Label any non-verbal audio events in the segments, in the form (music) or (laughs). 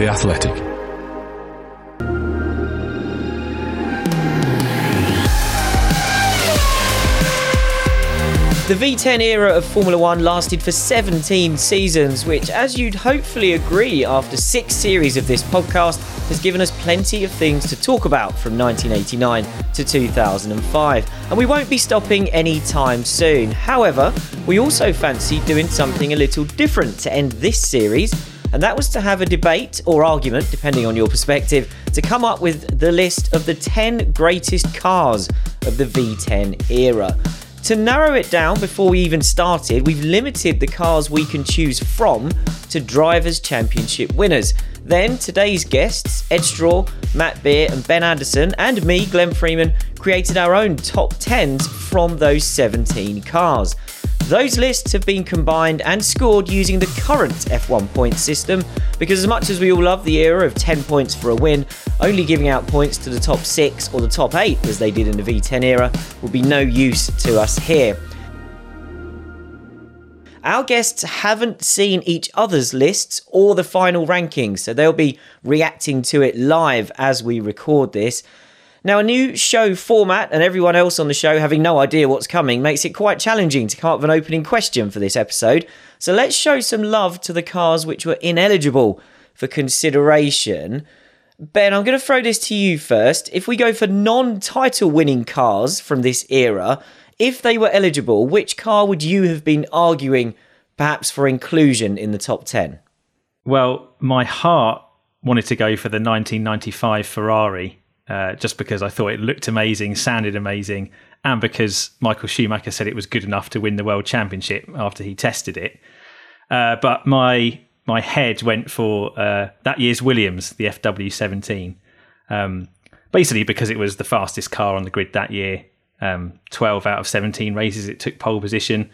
The Athletic. The V10 era of Formula One lasted for 17 seasons, which, as you'd hopefully agree after six series of this podcast, has given us plenty of things to talk about from 1989 to 2005. And we won't be stopping anytime soon. However, we also fancy doing something a little different to end this series and that was to have a debate or argument, depending on your perspective, to come up with the list of the 10 greatest cars of the V10 era. To narrow it down before we even started, we've limited the cars we can choose from to Drivers' Championship winners. Then today's guests, Ed Straw, Matt Beer, and Ben Anderson, and me, Glenn Freeman, created our own top 10s from those 17 cars. Those lists have been combined and scored using the current F1 point system because, as much as we all love the era of 10 points for a win, only giving out points to the top 6 or the top 8, as they did in the V10 era, will be no use to us here. Our guests haven't seen each other's lists or the final rankings, so they'll be reacting to it live as we record this. Now, a new show format and everyone else on the show having no idea what's coming makes it quite challenging to come up with an opening question for this episode. So let's show some love to the cars which were ineligible for consideration. Ben, I'm going to throw this to you first. If we go for non title winning cars from this era, if they were eligible, which car would you have been arguing perhaps for inclusion in the top 10? Well, my heart wanted to go for the 1995 Ferrari uh, just because I thought it looked amazing, sounded amazing, and because Michael Schumacher said it was good enough to win the world championship after he tested it. Uh, but my my head went for uh, that year's Williams, the FW17, um, basically because it was the fastest car on the grid that year. Um, 12 out of 17 races it took pole position,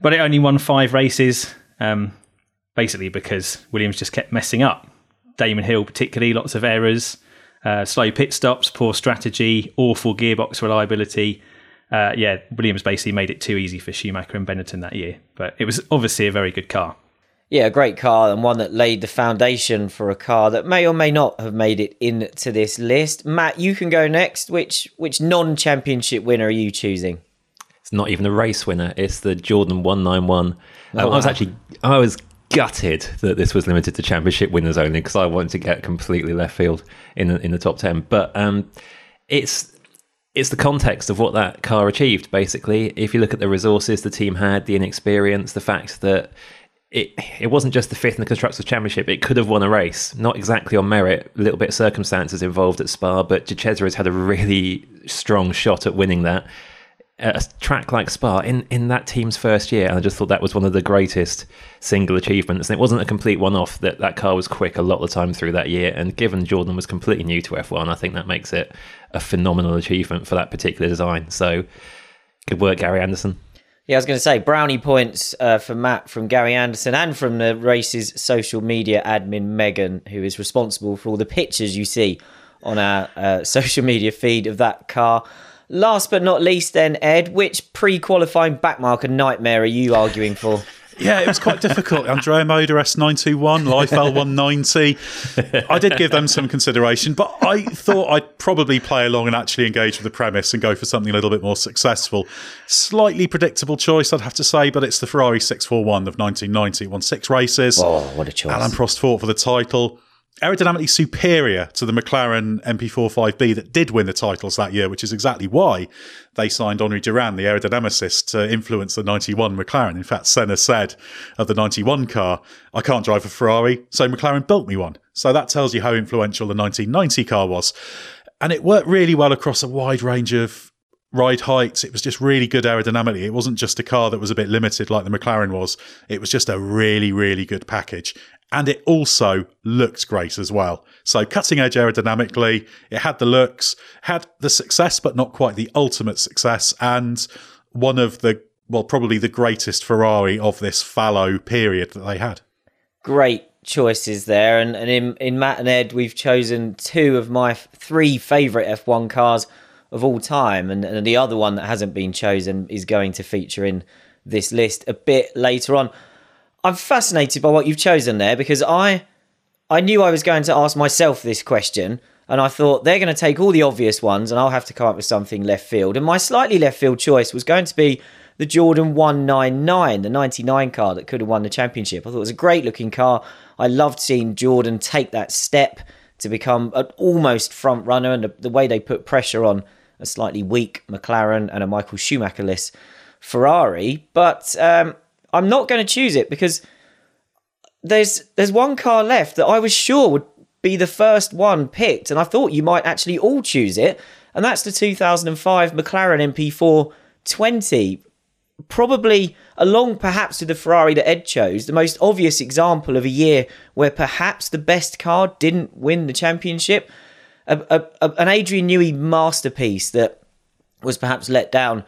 but it only won five races, um, basically because Williams just kept messing up. Damon Hill, particularly, lots of errors. Uh, slow pit stops, poor strategy, awful gearbox reliability. Uh, yeah, Williams basically made it too easy for Schumacher and Benetton that year. But it was obviously a very good car. Yeah, a great car and one that laid the foundation for a car that may or may not have made it into this list. Matt, you can go next. Which which non-championship winner are you choosing? It's not even a race winner. It's the Jordan 191. Um, wow. I was actually I was gutted that this was limited to championship winners only because I wanted to get completely left field in the, in the top 10 but um, it's it's the context of what that car achieved basically if you look at the resources the team had the inexperience the fact that it it wasn't just the fifth in the constructors championship it could have won a race not exactly on merit a little bit of circumstances involved at spa but de Cesaris had a really strong shot at winning that a track like Spa in, in that team's first year, and I just thought that was one of the greatest single achievements. And it wasn't a complete one off that that car was quick a lot of the time through that year. And given Jordan was completely new to F1, I think that makes it a phenomenal achievement for that particular design. So good work, Gary Anderson. Yeah, I was going to say brownie points uh, for Matt from Gary Anderson and from the race's social media admin Megan, who is responsible for all the pictures you see on our uh, (laughs) social media feed of that car. Last but not least, then, Ed, which pre qualifying backmarker nightmare are you arguing for? (laughs) Yeah, it was quite difficult. Andrea Moda S921, Life L190. I did give them some consideration, but I thought I'd probably play along and actually engage with the premise and go for something a little bit more successful. Slightly predictable choice, I'd have to say, but it's the Ferrari 641 of 1990. Won six races. Oh, what a choice. Alain Prost fought for the title aerodynamically superior to the McLaren MP45B that did win the titles that year, which is exactly why they signed Henri Durand, the aerodynamicist, to influence the 91 McLaren. In fact, Senna said of the 91 car, I can't drive a Ferrari, so McLaren built me one. So that tells you how influential the 1990 car was. And it worked really well across a wide range of ride heights. It was just really good aerodynamically. It wasn't just a car that was a bit limited like the McLaren was. It was just a really, really good package and it also looked great as well. So cutting edge aerodynamically, it had the looks, had the success, but not quite the ultimate success, and one of the well, probably the greatest Ferrari of this fallow period that they had. Great choices there, and, and in in Matt and Ed, we've chosen two of my three favourite F1 cars of all time, and, and the other one that hasn't been chosen is going to feature in this list a bit later on. I'm fascinated by what you've chosen there because I I knew I was going to ask myself this question, and I thought they're going to take all the obvious ones, and I'll have to come up with something left field. And my slightly left field choice was going to be the Jordan 199, the 99 car that could have won the championship. I thought it was a great looking car. I loved seeing Jordan take that step to become an almost front runner, and the, the way they put pressure on a slightly weak McLaren and a Michael Schumacher-less Ferrari. But um, I'm not going to choose it because there's there's one car left that I was sure would be the first one picked, and I thought you might actually all choose it, and that's the 2005 McLaren MP4 20 probably along perhaps with the Ferrari that Ed chose, the most obvious example of a year where perhaps the best car didn't win the championship. A, a, a, an Adrian Newey masterpiece that was perhaps let down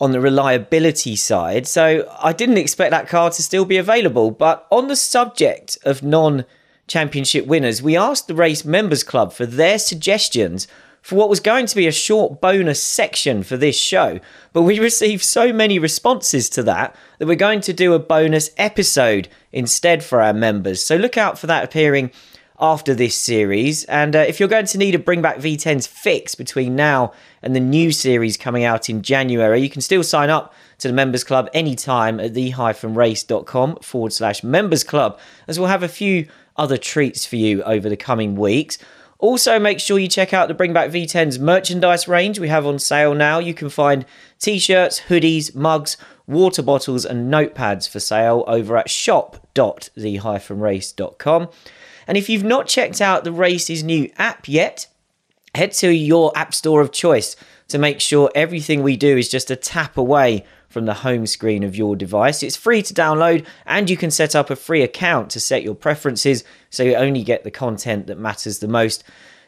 on the reliability side. So I didn't expect that car to still be available. But on the subject of non championship winners, we asked the Race Members Club for their suggestions for what was going to be a short bonus section for this show. But we (laughs) received so many responses to that that we're going to do a bonus episode instead for our members. So look out for that appearing after this series. And uh, if you're going to need a Bring Back V10's fix between now and the new series coming out in January, you can still sign up to the members club anytime at the-race.com forward slash members club, as we'll have a few other treats for you over the coming weeks. Also, make sure you check out the Bring Back V10's merchandise range we have on sale now. You can find t shirts, hoodies, mugs, water bottles, and notepads for sale over at shop.the-race.com. And if you've not checked out the Race's new app yet, head to your app store of choice to make sure everything we do is just a tap away from the home screen of your device. It's free to download and you can set up a free account to set your preferences so you only get the content that matters the most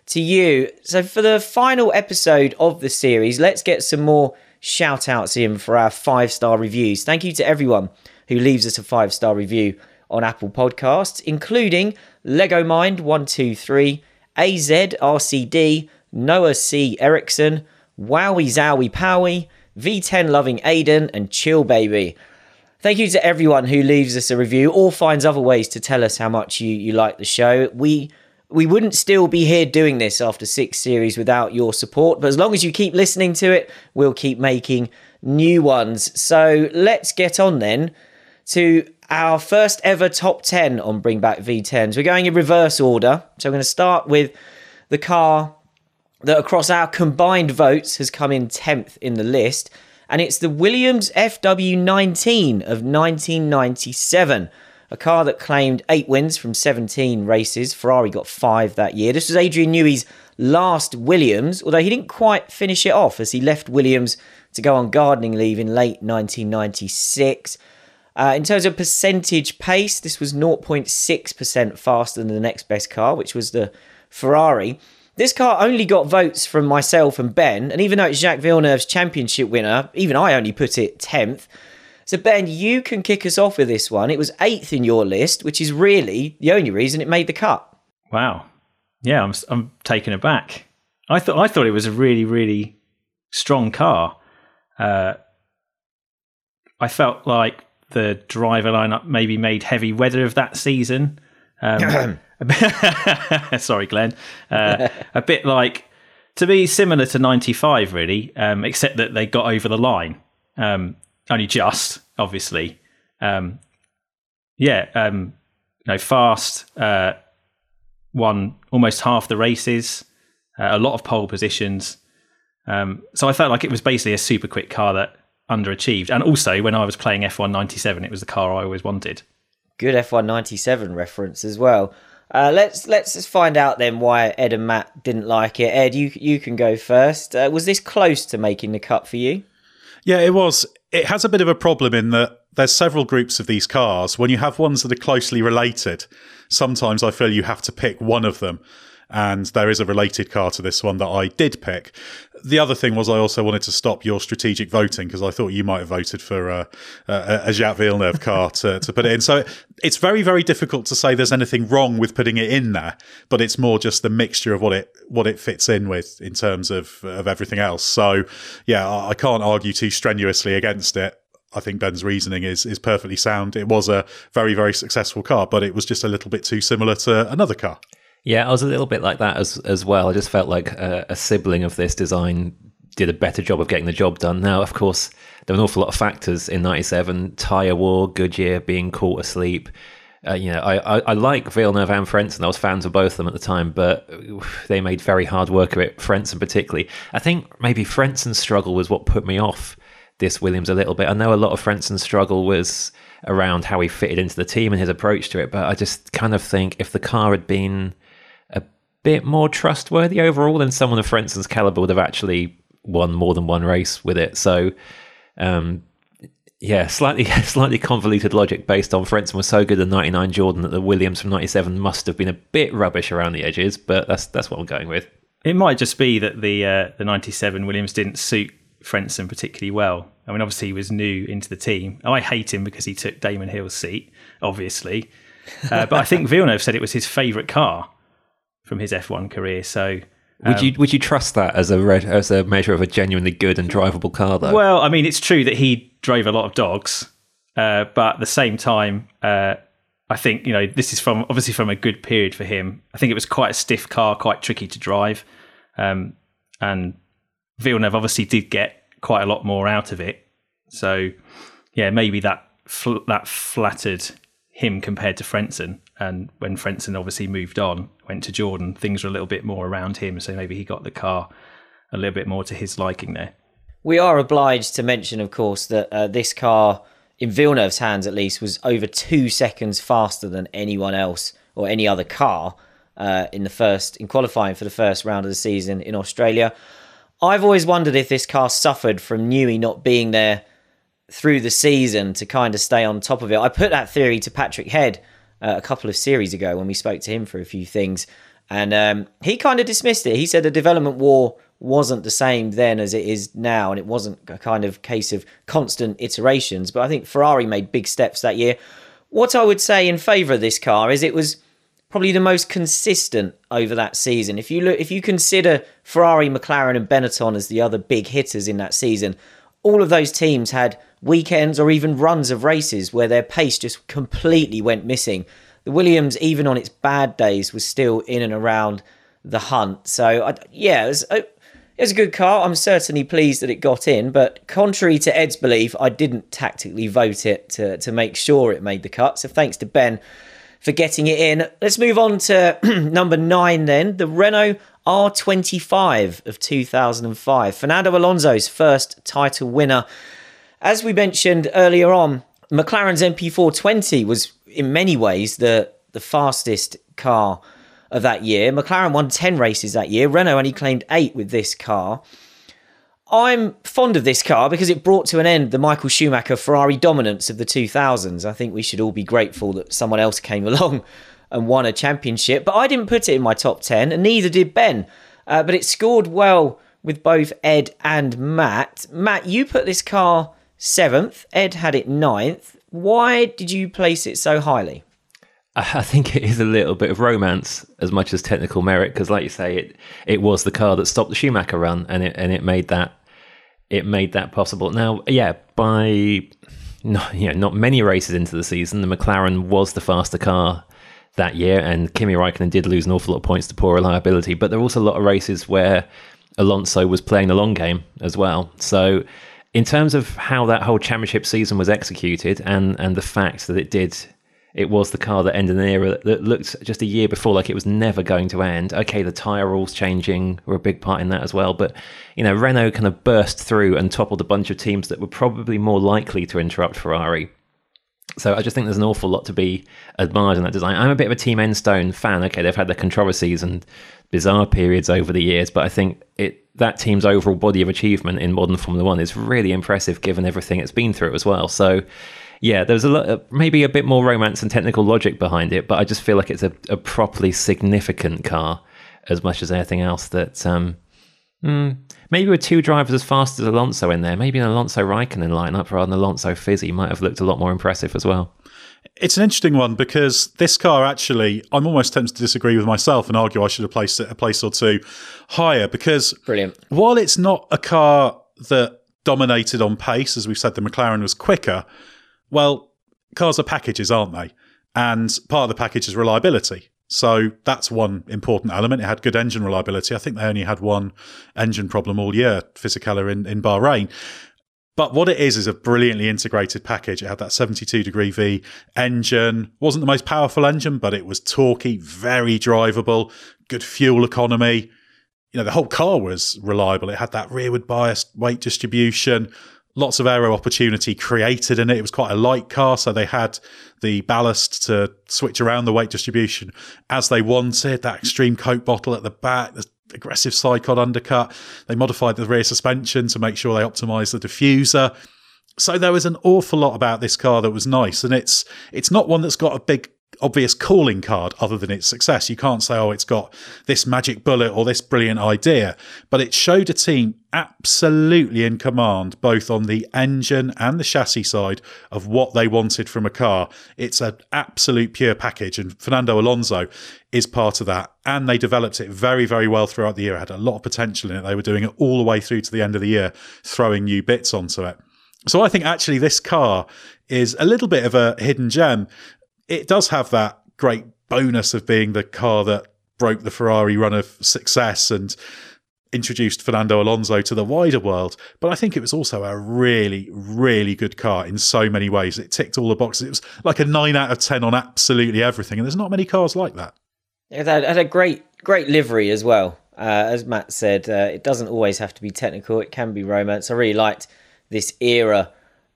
to you. So, for the final episode of the series, let's get some more shout outs in for our five star reviews. Thank you to everyone who leaves us a five star review on Apple Podcasts, including Lego Mind 123, AZRCD, Noah C. Erickson, Wowie Zowie Powie, V10 Loving Aiden, and Chill Baby. Thank you to everyone who leaves us a review or finds other ways to tell us how much you, you like the show. We we wouldn't still be here doing this after six series without your support, but as long as you keep listening to it, we'll keep making new ones. So let's get on then to our first ever top 10 on Bring Back V10s. We're going in reverse order. So we're going to start with the car that across our combined votes has come in 10th in the list, and it's the Williams FW19 of 1997. A car that claimed eight wins from 17 races. Ferrari got five that year. This was Adrian Newey's last Williams, although he didn't quite finish it off as he left Williams to go on gardening leave in late 1996. Uh, in terms of percentage pace, this was 0.6% faster than the next best car, which was the Ferrari. This car only got votes from myself and Ben, and even though it's Jacques Villeneuve's championship winner, even I only put it 10th. So, Ben, you can kick us off with this one. It was eighth in your list, which is really the only reason it made the cut. Wow. Yeah, I'm, I'm taken aback. I thought I thought it was a really, really strong car. Uh, I felt like the driver lineup maybe made heavy weather of that season. Um, (clears throat) (laughs) Sorry, Glenn. Uh, a bit like to be similar to '95, really, um, except that they got over the line. Um, only just, obviously. Um, yeah, um, you know, fast. Uh, won almost half the races, uh, a lot of pole positions. Um, so I felt like it was basically a super quick car that underachieved. And also, when I was playing F1 97, it was the car I always wanted. Good F1 97 reference as well. Uh, let's let's just find out then why Ed and Matt didn't like it. Ed, you you can go first. Uh, was this close to making the cut for you? Yeah, it was. It has a bit of a problem in that there's several groups of these cars. When you have ones that are closely related, sometimes I feel you have to pick one of them and there is a related car to this one that I did pick. The other thing was I also wanted to stop your strategic voting because I thought you might have voted for uh, a, a Jacques Villeneuve car (laughs) to, to put it in. So it's very, very difficult to say there's anything wrong with putting it in there, but it's more just the mixture of what it what it fits in with in terms of of everything else. So yeah, I, I can't argue too strenuously against it. I think Ben's reasoning is is perfectly sound. It was a very very successful car, but it was just a little bit too similar to another car. Yeah, I was a little bit like that as as well. I just felt like a, a sibling of this design did a better job of getting the job done. Now, of course, there were an awful lot of factors in '97: tire war, Goodyear being caught asleep. Uh, you know, I, I, I, like Villeneuve and Frentzen. I was fans of both of them at the time, but they made very hard work of it. Frentzen particularly. I think maybe Frentzen's struggle was what put me off this Williams a little bit. I know a lot of Frentzen's struggle was around how he fitted into the team and his approach to it, but I just kind of think if the car had been bit more trustworthy overall, than someone of Frentzen's caliber would have actually won more than one race with it. So, um, yeah, slightly (laughs) slightly convoluted logic based on Frentzen was so good in '99 Jordan that the Williams from '97 must have been a bit rubbish around the edges, but that's that's what I'm going with. It might just be that the uh, the '97 Williams didn't suit Frentzen particularly well. I mean, obviously he was new into the team. I hate him because he took Damon Hill's seat, obviously. Uh, but I think (laughs) Villeneuve said it was his favourite car from his F1 career. So would you um, would you trust that as a red, as a measure of a genuinely good and drivable car though? Well, I mean, it's true that he drove a lot of dogs, uh, but at the same time, uh, I think you know this is from obviously from a good period for him. I think it was quite a stiff car, quite tricky to drive, um, and Villeneuve obviously did get quite a lot more out of it. So yeah, maybe that fl- that flattered him compared to Frentzen. And when Frentzen obviously moved on, went to Jordan, things were a little bit more around him. So maybe he got the car a little bit more to his liking there. We are obliged to mention, of course, that uh, this car, in Villeneuve's hands at least, was over two seconds faster than anyone else or any other car uh, in the first in qualifying for the first round of the season in Australia. I've always wondered if this car suffered from Newey not being there through the season to kind of stay on top of it. I put that theory to Patrick Head uh, a couple of series ago when we spoke to him for a few things, and um, he kind of dismissed it. He said the development war wasn't the same then as it is now, and it wasn't a kind of case of constant iterations. But I think Ferrari made big steps that year. What I would say in favour of this car is it was probably the most consistent over that season. If you look, if you consider Ferrari, McLaren, and Benetton as the other big hitters in that season, all of those teams had weekends or even runs of races where their pace just completely went missing. The Williams, even on its bad days, was still in and around the hunt. So, I, yeah, it was, a, it was a good car. I'm certainly pleased that it got in, but contrary to Ed's belief, I didn't tactically vote it to, to make sure it made the cut. So, thanks to Ben for getting it in. Let's move on to (clears throat) number nine then the Renault R25 of 2005. Fernando Alonso's first title winner. As we mentioned earlier on, McLaren's MP420 was in many ways the, the fastest car of that year. McLaren won 10 races that year. Renault only claimed eight with this car. I'm fond of this car because it brought to an end the Michael Schumacher Ferrari dominance of the 2000s. I think we should all be grateful that someone else came (laughs) along and won a championship, but I didn't put it in my top 10, and neither did Ben. Uh, but it scored well with both Ed and Matt. Matt, you put this car seventh, Ed had it ninth. Why did you place it so highly? I think it is a little bit of romance as much as technical merit because, like you say, it it was the car that stopped the Schumacher run, and it and it made that it made that possible. Now, yeah, by not you know not many races into the season, the McLaren was the faster car that year, and Kimi Raikkonen did lose an awful lot of points to poor reliability. But there were also a lot of races where Alonso was playing the long game as well. So, in terms of how that whole championship season was executed, and and the fact that it did it was the car that ended an era that looked just a year before like it was never going to end. Okay, the tyre rules changing were a big part in that as well. But, you know, Renault kind of burst through and toppled a bunch of teams that were probably more likely to interrupt Ferrari. So I just think there's an awful lot to be admired in that design. I'm a bit of a Team Enstone fan. Okay, they've had their controversies and bizarre periods over the years, but I think it that team's overall body of achievement in modern Formula One is really impressive given everything it's been through as well. So yeah, there's a lot, maybe a bit more romance and technical logic behind it, but I just feel like it's a, a properly significant car as much as anything else. That um, mm, maybe with two drivers as fast as Alonso in there, maybe an Alonso Raikkonen lineup rather than Alonso Fizzy might have looked a lot more impressive as well. It's an interesting one because this car actually, I'm almost tempted to disagree with myself and argue I should have placed it a place or two higher because brilliant. While it's not a car that dominated on pace. As we've said, the McLaren was quicker. Well, cars are packages, aren't they? And part of the package is reliability. So that's one important element. It had good engine reliability. I think they only had one engine problem all year, Fisichella in, in Bahrain. But what it is is a brilliantly integrated package. It had that 72 degree V engine. Wasn't the most powerful engine, but it was torquey, very drivable, good fuel economy. You know, the whole car was reliable. It had that rearward biased weight distribution, lots of aero opportunity created in it. It was quite a light car, so they had the ballast to switch around the weight distribution as they wanted. That extreme coke bottle at the back, the aggressive sidepod undercut. They modified the rear suspension to make sure they optimized the diffuser. So there was an awful lot about this car that was nice, and it's it's not one that's got a big obvious calling card other than its success. You can't say, oh, it's got this magic bullet or this brilliant idea, but it showed a team absolutely in command, both on the engine and the chassis side of what they wanted from a car. It's an absolute pure package, and Fernando Alonso is part of that. And they developed it very, very well throughout the year. It had a lot of potential in it. They were doing it all the way through to the end of the year, throwing new bits onto it. So I think actually this car is a little bit of a hidden gem it does have that great bonus of being the car that broke the Ferrari run of success and introduced Fernando Alonso to the wider world. But I think it was also a really, really good car in so many ways. It ticked all the boxes. It was like a nine out of 10 on absolutely everything. And there's not many cars like that. It had a great, great livery as well. Uh, as Matt said, uh, it doesn't always have to be technical, it can be romance. I really liked this era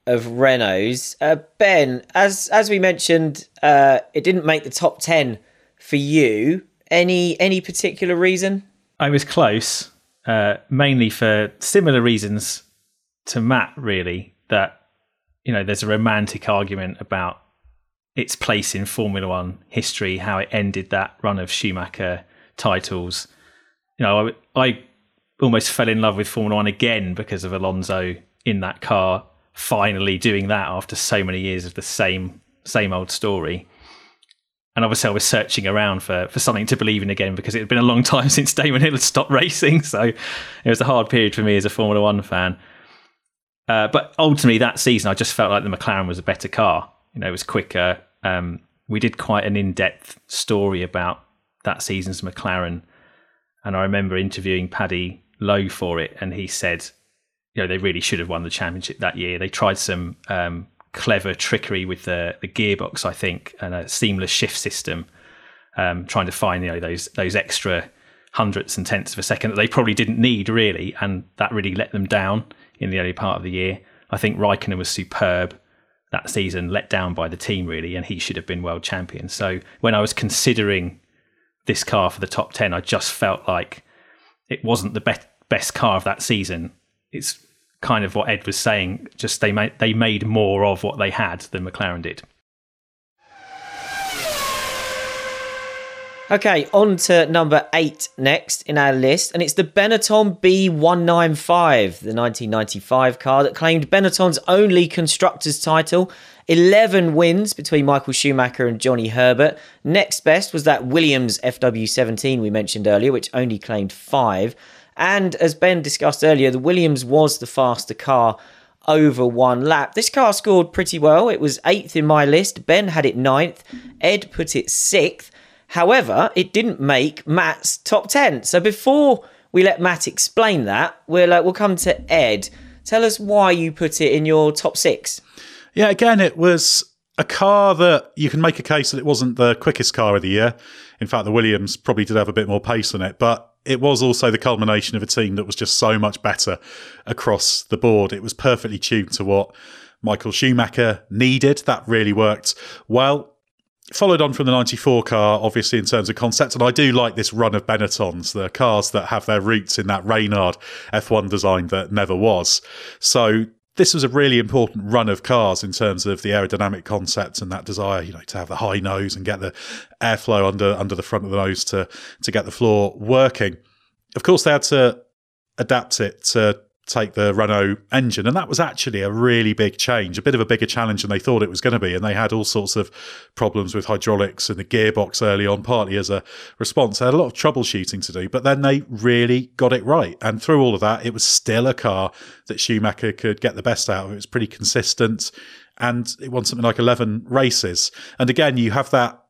of Renaults. Uh, ben, as as we mentioned, uh, it didn't make the top ten for you. Any any particular reason? I was close, uh, mainly for similar reasons to Matt. Really, that you know, there's a romantic argument about its place in Formula One history, how it ended that run of Schumacher titles. You know, I, I almost fell in love with Formula One again because of Alonso in that car finally doing that after so many years of the same same old story. And obviously, I was searching around for, for something to believe in again because it had been a long (laughs) time since Damon Hill had stopped racing. So it was a hard period for me as a Formula One fan. Uh, but ultimately, that season, I just felt like the McLaren was a better car. You know, it was quicker. Um, we did quite an in depth story about that season's McLaren. And I remember interviewing Paddy Lowe for it, and he said you know they really should have won the championship that year. They tried some um, clever trickery with the the gearbox, I think, and a seamless shift system, um, trying to find you know those those extra hundredths and tenths of a second that they probably didn't need really, and that really let them down in the early part of the year. I think Raikkonen was superb that season, let down by the team really, and he should have been world champion. So when I was considering this car for the top ten, I just felt like it wasn't the best best car of that season it's kind of what Ed was saying. Just they made they made more of what they had than McLaren did. Okay, on to number eight next in our list, and it's the Benetton B195, the 1995 car that claimed Benetton's only constructors' title. 11 wins between Michael Schumacher and Johnny Herbert. Next best was that Williams FW17 we mentioned earlier, which only claimed five. And as Ben discussed earlier, the Williams was the faster car over one lap. This car scored pretty well. It was eighth in my list. Ben had it ninth. Ed put it sixth. However, it didn't make Matt's top 10. So before we let Matt explain that, we'll, uh, we'll come to Ed. Tell us why you put it in your top six. Yeah, again, it was a car that you can make a case that it wasn't the quickest car of the year. In fact, the Williams probably did have a bit more pace on it, but it was also the culmination of a team that was just so much better across the board. It was perfectly tuned to what Michael Schumacher needed. That really worked well. Followed on from the 94 car, obviously, in terms of concept. And I do like this run of Benettons, the cars that have their roots in that Reynard F1 design that never was. So this was a really important run of cars in terms of the aerodynamic concept and that desire, you know, to have the high nose and get the airflow under under the front of the nose to to get the floor working. Of course, they had to adapt it to take the Renault engine. And that was actually a really big change, a bit of a bigger challenge than they thought it was going to be. And they had all sorts of problems with hydraulics and the gearbox early on, partly as a response. They had a lot of troubleshooting to do, but then they really got it right. And through all of that, it was still a car that Schumacher could get the best out of. It was pretty consistent and it won something like 11 races. And again, you have that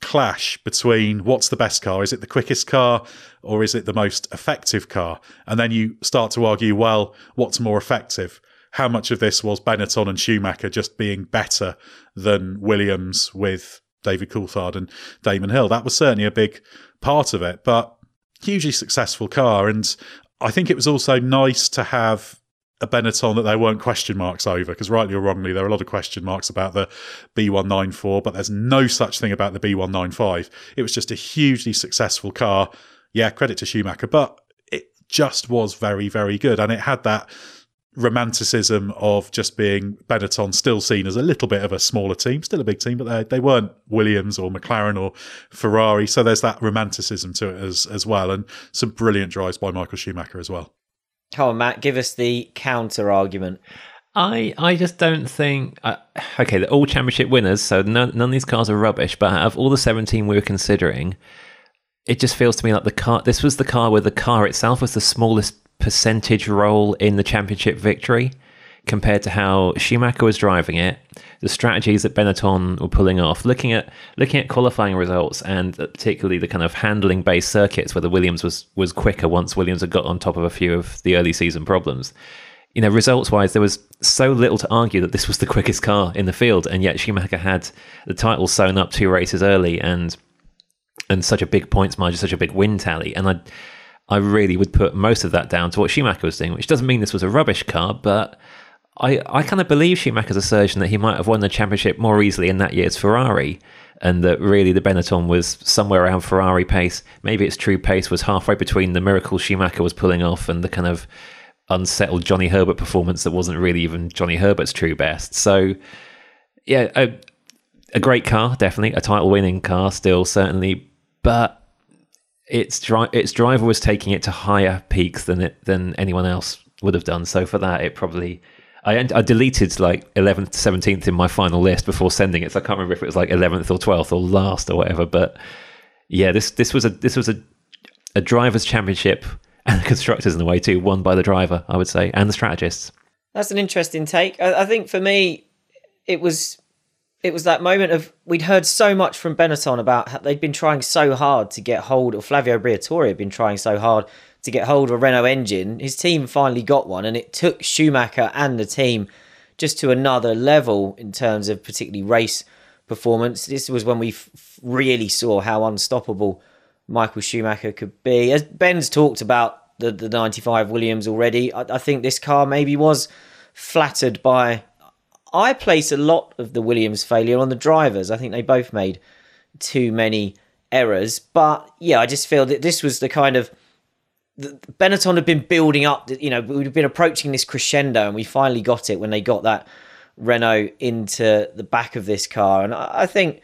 clash between what's the best car? Is it the quickest car or is it the most effective car? And then you start to argue, well, what's more effective? How much of this was Benetton and Schumacher just being better than Williams with David Coulthard and Damon Hill? That was certainly a big part of it, but hugely successful car. And I think it was also nice to have a Benetton that there weren't question marks over, because rightly or wrongly, there are a lot of question marks about the B194, but there's no such thing about the B195. It was just a hugely successful car. Yeah, credit to Schumacher, but it just was very, very good. And it had that romanticism of just being Benetton still seen as a little bit of a smaller team, still a big team, but they, they weren't Williams or McLaren or Ferrari. So there's that romanticism to it as, as well. And some brilliant drives by Michael Schumacher as well. Come on, Matt, give us the counter argument. I I just don't think. Uh, okay, they're all championship winners, so none, none of these cars are rubbish. But out of all the seventeen we were considering, it just feels to me like the car. This was the car where the car itself was the smallest percentage role in the championship victory compared to how Schumacher was driving it, the strategies that Benetton were pulling off, looking at looking at qualifying results and uh, particularly the kind of handling based circuits where the Williams was was quicker once Williams had got on top of a few of the early season problems. You know, results wise, there was so little to argue that this was the quickest car in the field, and yet Schumacher had the title sewn up two races early and and such a big points margin, such a big win tally, and I. I really would put most of that down to what Schumacher was doing, which doesn't mean this was a rubbish car, but I, I kind of believe Schumacher's assertion that he might have won the championship more easily in that year's Ferrari, and that really the Benetton was somewhere around Ferrari pace. Maybe its true pace was halfway between the miracle Schumacher was pulling off and the kind of unsettled Johnny Herbert performance that wasn't really even Johnny Herbert's true best. So, yeah, a, a great car, definitely a title-winning car, still certainly, but its dri- its driver was taking it to higher peaks than it than anyone else would have done. So for that, it probably I, I deleted like 11th, to 17th in my final list before sending it. So I can't remember if it was like 11th or 12th or last or whatever. But yeah, this this was a this was a a drivers' championship (laughs) and the constructors in a way too, won by the driver, I would say, and the strategists. That's an interesting take. I, I think for me, it was it was that moment of we'd heard so much from Benetton about how they'd been trying so hard to get hold, of Flavio Briatore had been trying so hard to get hold of a Renault engine. His team finally got one, and it took Schumacher and the team just to another level in terms of particularly race performance. This was when we f- really saw how unstoppable Michael Schumacher could be. As Ben's talked about the, the 95 Williams already, I, I think this car maybe was flattered by. I place a lot of the Williams failure on the drivers. I think they both made too many errors. But yeah, I just feel that this was the kind of Benetton had been building up. You know, we'd been approaching this crescendo, and we finally got it when they got that Renault into the back of this car. And I think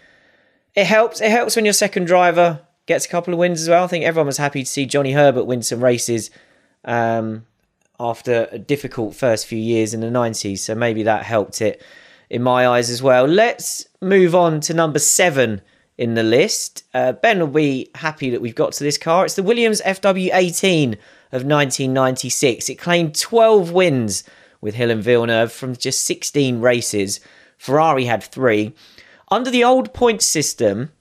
it helps. It helps when your second driver gets a couple of wins as well. I think everyone was happy to see Johnny Herbert win some races um, after a difficult first few years in the 90s. So maybe that helped it in my eyes as well. Let's move on to number seven in the list. Uh, ben will be happy that we've got to this car. It's the Williams FW18 of 1996. It claimed 12 wins with Hill and Villeneuve from just 16 races. Ferrari had three. Under the old point system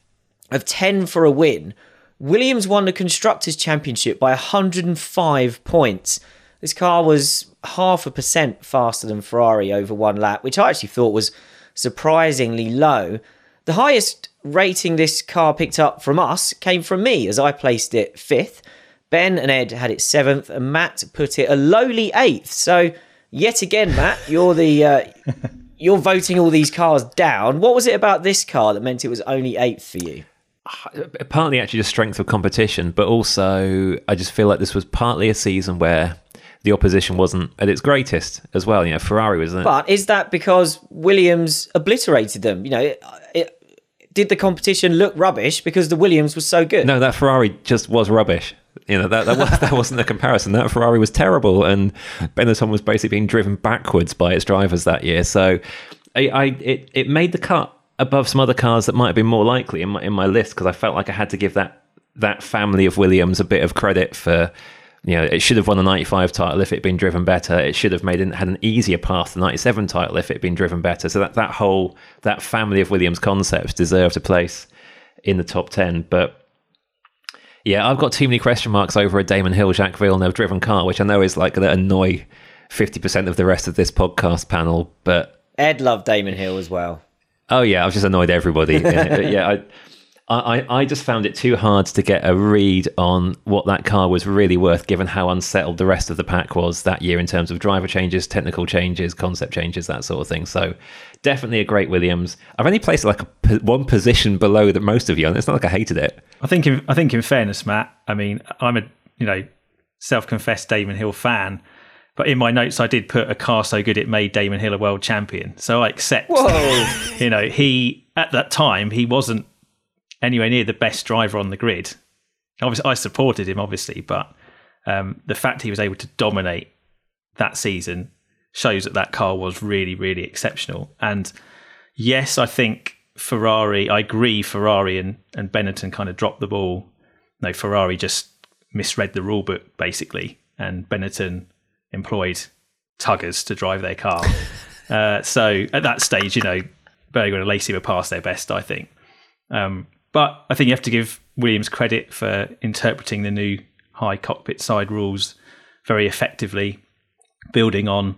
of 10 for a win, Williams won the Constructors' Championship by 105 points. This car was half a percent faster than Ferrari over one lap, which I actually thought was surprisingly low. The highest rating this car picked up from us came from me as I placed it fifth. Ben and Ed had it seventh, and Matt put it a lowly eighth. So, yet again, Matt, you're the uh, (laughs) you're voting all these cars down. What was it about this car that meant it was only eighth for you? Partly actually just strength of competition, but also I just feel like this was partly a season where the opposition wasn't at its greatest as well. You know, Ferrari was. There. But is that because Williams obliterated them? You know, it, it, did the competition look rubbish because the Williams was so good? No, that Ferrari just was rubbish. You know that that, was, (laughs) that wasn't a comparison. That Ferrari was terrible, and Benetton was basically being driven backwards by its drivers that year. So, I, I it it made the cut above some other cars that might have been more likely in my in my list because I felt like I had to give that that family of Williams a bit of credit for you know, it should have won the 95 title if it had been driven better. It should have made it, had an easier path to the 97 title if it had been driven better. So that, that whole, that family of Williams concepts deserved a place in the top 10. But yeah, I've got too many question marks over a Damon Hill, Jacques Villeneuve driven car, which I know is like going to annoy 50% of the rest of this podcast panel. But Ed loved Damon Hill as well. Oh yeah, I've just annoyed everybody. (laughs) yeah, I, I, I just found it too hard to get a read on what that car was really worth, given how unsettled the rest of the pack was that year in terms of driver changes, technical changes, concept changes, that sort of thing. So, definitely a great Williams. I've only placed like a, one position below that most of you, and it's not like I hated it. I think, in, I think, in fairness, Matt, I mean, I'm a you know self-confessed Damon Hill fan, but in my notes, I did put a car so good it made Damon Hill a world champion. So I accept. Whoa! (laughs) you know, he at that time he wasn't anywhere near the best driver on the grid. Obviously, I supported him, obviously, but um, the fact he was able to dominate that season shows that that car was really, really exceptional. And yes, I think Ferrari, I agree, Ferrari and, and Benetton kind of dropped the ball. No, Ferrari just misread the rule book, basically, and Benetton employed tuggers to drive their car. (laughs) uh, so at that stage, you know, Berger and Alesi were past their best, I think. Um, but I think you have to give Williams credit for interpreting the new high cockpit side rules very effectively, building on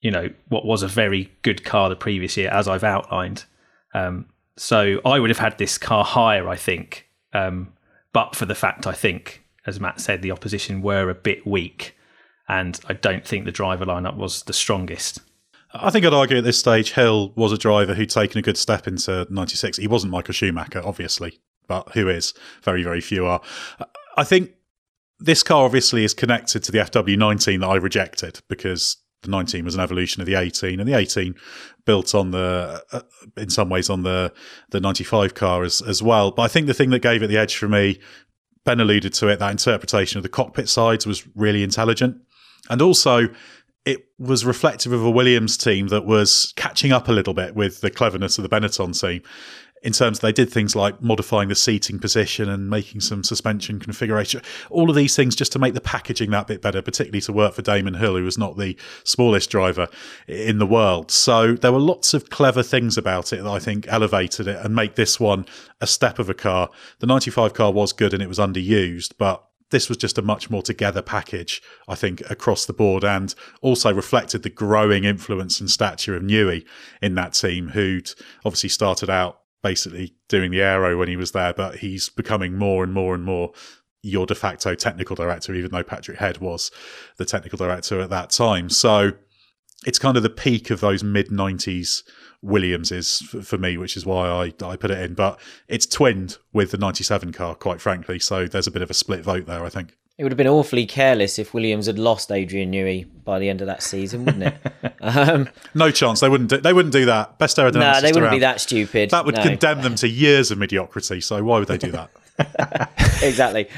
you know what was a very good car the previous year, as I've outlined. Um, so I would have had this car higher, I think, um, but for the fact I think, as Matt said, the opposition were a bit weak, and I don't think the driver lineup was the strongest. I think I'd argue at this stage Hill was a driver who'd taken a good step into 96. He wasn't Michael Schumacher, obviously, but who is? Very, very few are. I think this car obviously is connected to the FW19 that I rejected because the 19 was an evolution of the 18 and the 18 built on the uh, in some ways on the the 95 car as as well but i think the thing that gave it the edge for me ben alluded to it that interpretation of the cockpit sides was really intelligent and also it was reflective of a Williams team that was catching up a little bit with the cleverness of the Benetton team in terms they did things like modifying the seating position and making some suspension configuration. All of these things just to make the packaging that bit better, particularly to work for Damon Hill, who was not the smallest driver in the world. So there were lots of clever things about it that I think elevated it and make this one a step of a car. The 95 car was good and it was underused, but this was just a much more together package, I think, across the board, and also reflected the growing influence and stature of Newey in that team, who'd obviously started out basically doing the aero when he was there, but he's becoming more and more and more your de facto technical director, even though Patrick Head was the technical director at that time. So it's kind of the peak of those mid 90s Williams is for me, which is why I, I put it in. But it's twinned with the 97 car, quite frankly. So there's a bit of a split vote there, I think. It would have been awfully careless if Williams had lost Adrian Newey by the end of that season, wouldn't it? (laughs) um, no chance. They wouldn't. Do, they wouldn't do that. Best aerodynamics. No, they wouldn't around. be that stupid. That would no. condemn them to years of mediocrity. So why would they do that? (laughs) exactly.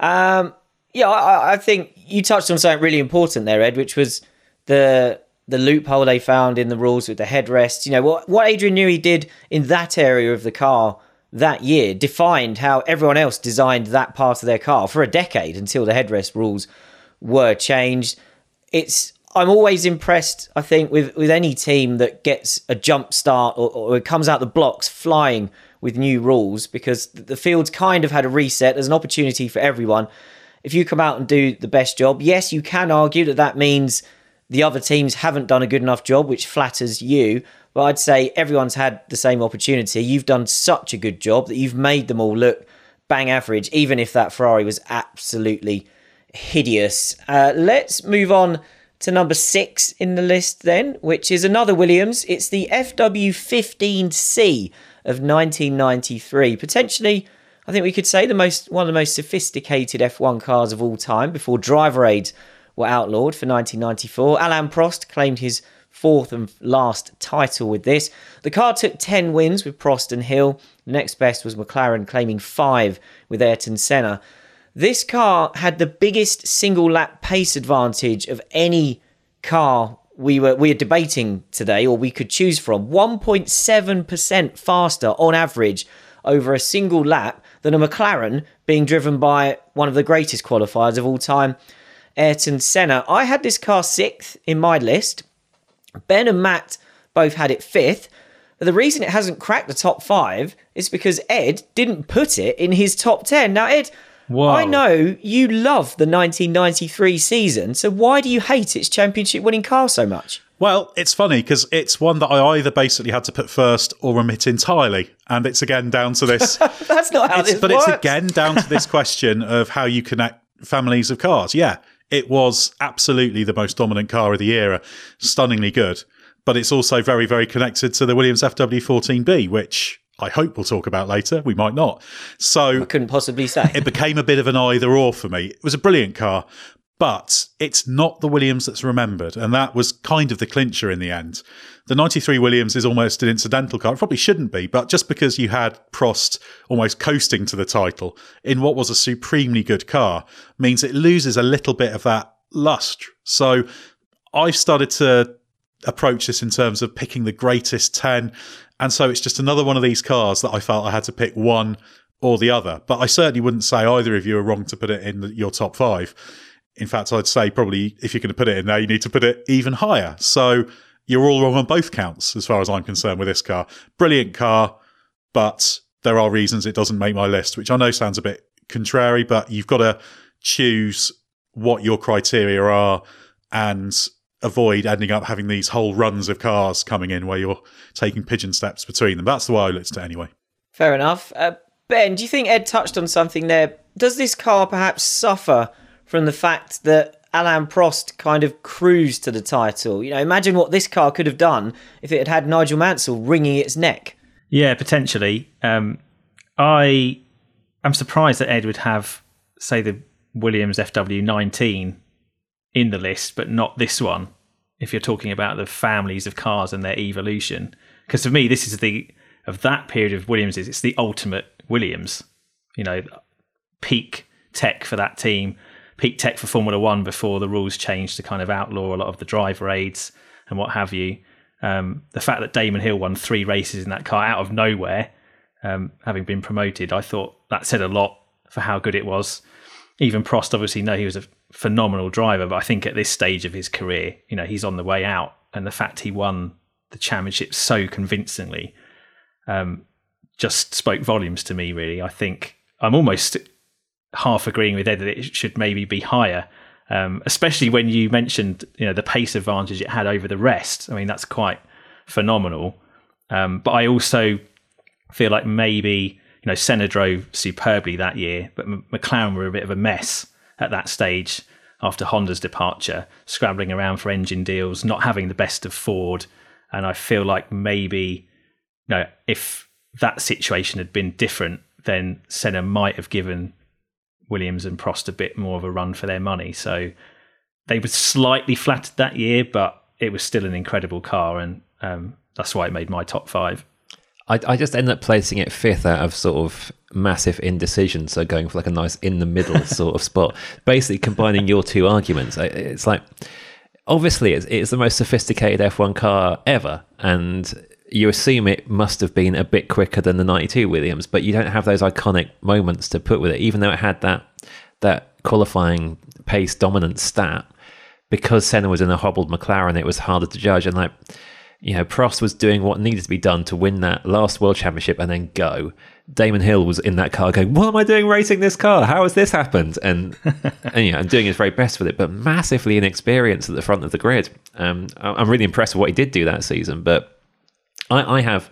Um, yeah, I, I think you touched on something really important there, Ed, which was the the loophole they found in the rules with the headrests. You know, what, what Adrian Newey did in that area of the car that year defined how everyone else designed that part of their car for a decade until the headrest rules were changed. It's I'm always impressed, I think, with, with any team that gets a jump start or, or comes out the blocks flying with new rules because the field's kind of had a reset. There's an opportunity for everyone. If you come out and do the best job, yes, you can argue that that means the other teams haven't done a good enough job, which flatters you. But I'd say everyone's had the same opportunity. You've done such a good job that you've made them all look bang average, even if that Ferrari was absolutely hideous. Uh, let's move on to number six in the list, then, which is another Williams. It's the FW15C of 1993. Potentially, I think we could say the most one of the most sophisticated F1 cars of all time before driver aids were outlawed for 1994. Alain Prost claimed his fourth and last title with this. The car took 10 wins with Prost and Hill. Next best was McLaren claiming five with Ayrton Senna. This car had the biggest single lap pace advantage of any car we were we are debating today, or we could choose from. 1.7% faster on average over a single lap than a McLaren being driven by one of the greatest qualifiers of all time, Ayrton Senna. I had this car sixth in my list. Ben and Matt both had it fifth. But the reason it hasn't cracked the top five is because Ed didn't put it in his top 10. Now, Ed, Whoa. I know you love the 1993 season, so why do you hate its championship winning car so much? Well, it's funny because it's one that I either basically had to put first or omit entirely. And it's again down to this. (laughs) That's not how it's, this but works. it's again down to this (laughs) question of how you connect families of cars. Yeah, it was absolutely the most dominant car of the era, stunningly good. But it's also very, very connected to the Williams FW14B, which I hope we'll talk about later. We might not. So I couldn't possibly say. it became a bit of an either or for me. It was a brilliant car, but it's not the Williams that's remembered. And that was kind of the clincher in the end. The 93 Williams is almost an incidental car. It probably shouldn't be, but just because you had Prost almost coasting to the title in what was a supremely good car means it loses a little bit of that lust. So I've started to approach this in terms of picking the greatest 10. And so it's just another one of these cars that I felt I had to pick one or the other. But I certainly wouldn't say either of you are wrong to put it in your top five. In fact, I'd say probably if you're going to put it in there, you need to put it even higher. So you're all wrong on both counts, as far as I'm concerned, with this car. Brilliant car, but there are reasons it doesn't make my list, which I know sounds a bit contrary, but you've got to choose what your criteria are and avoid ending up having these whole runs of cars coming in where you're taking pigeon steps between them. That's the way I looked at it anyway. Fair enough. Uh, ben, do you think Ed touched on something there? Does this car perhaps suffer from the fact that Alain Prost kind of cruised to the title? You know, imagine what this car could have done if it had had Nigel Mansell wringing its neck. Yeah, potentially. Um, I am surprised that Ed would have, say, the Williams FW19 in the list, but not this one. If you're talking about the families of cars and their evolution, because for me, this is the of that period of Williams's. It's the ultimate Williams. You know, peak tech for that team, peak tech for Formula One before the rules changed to kind of outlaw a lot of the driver aids and what have you. Um, the fact that Damon Hill won three races in that car out of nowhere, um, having been promoted, I thought that said a lot for how good it was. Even Prost, obviously, know he was a phenomenal driver, but I think at this stage of his career, you know, he's on the way out, and the fact he won the championship so convincingly um, just spoke volumes to me. Really, I think I'm almost half agreeing with Ed that it should maybe be higher. Um, especially when you mentioned you know the pace advantage it had over the rest. I mean that's quite phenomenal. Um, but I also feel like maybe you know Senna drove superbly that year, but M- McLaren were a bit of a mess at that stage after Honda's departure, scrambling around for engine deals, not having the best of Ford, and I feel like maybe you know if that situation had been different, then Senna might have given Williams and Prost a bit more of a run for their money. So they were slightly flattered that year, but it was still an incredible car, and um, that's why it made my top five. I, I just ended up placing it fifth out of sort of massive indecision. So going for like a nice in the middle (laughs) sort of spot. Basically combining your two arguments. It's like, obviously, it's, it's the most sophisticated F1 car ever. And you assume it must have been a bit quicker than the 92 Williams, but you don't have those iconic moments to put with it, even though it had that that qualifying pace dominant stat. Because Senna was in a hobbled McLaren, it was harder to judge. And like, you know, Prost was doing what needed to be done to win that last World Championship and then go. Damon Hill was in that car going, "What am I doing racing this car? How has this happened?" And (laughs) and you know, and doing his very best with it, but massively inexperienced at the front of the grid. Um, I'm really impressed with what he did do that season, but I, I have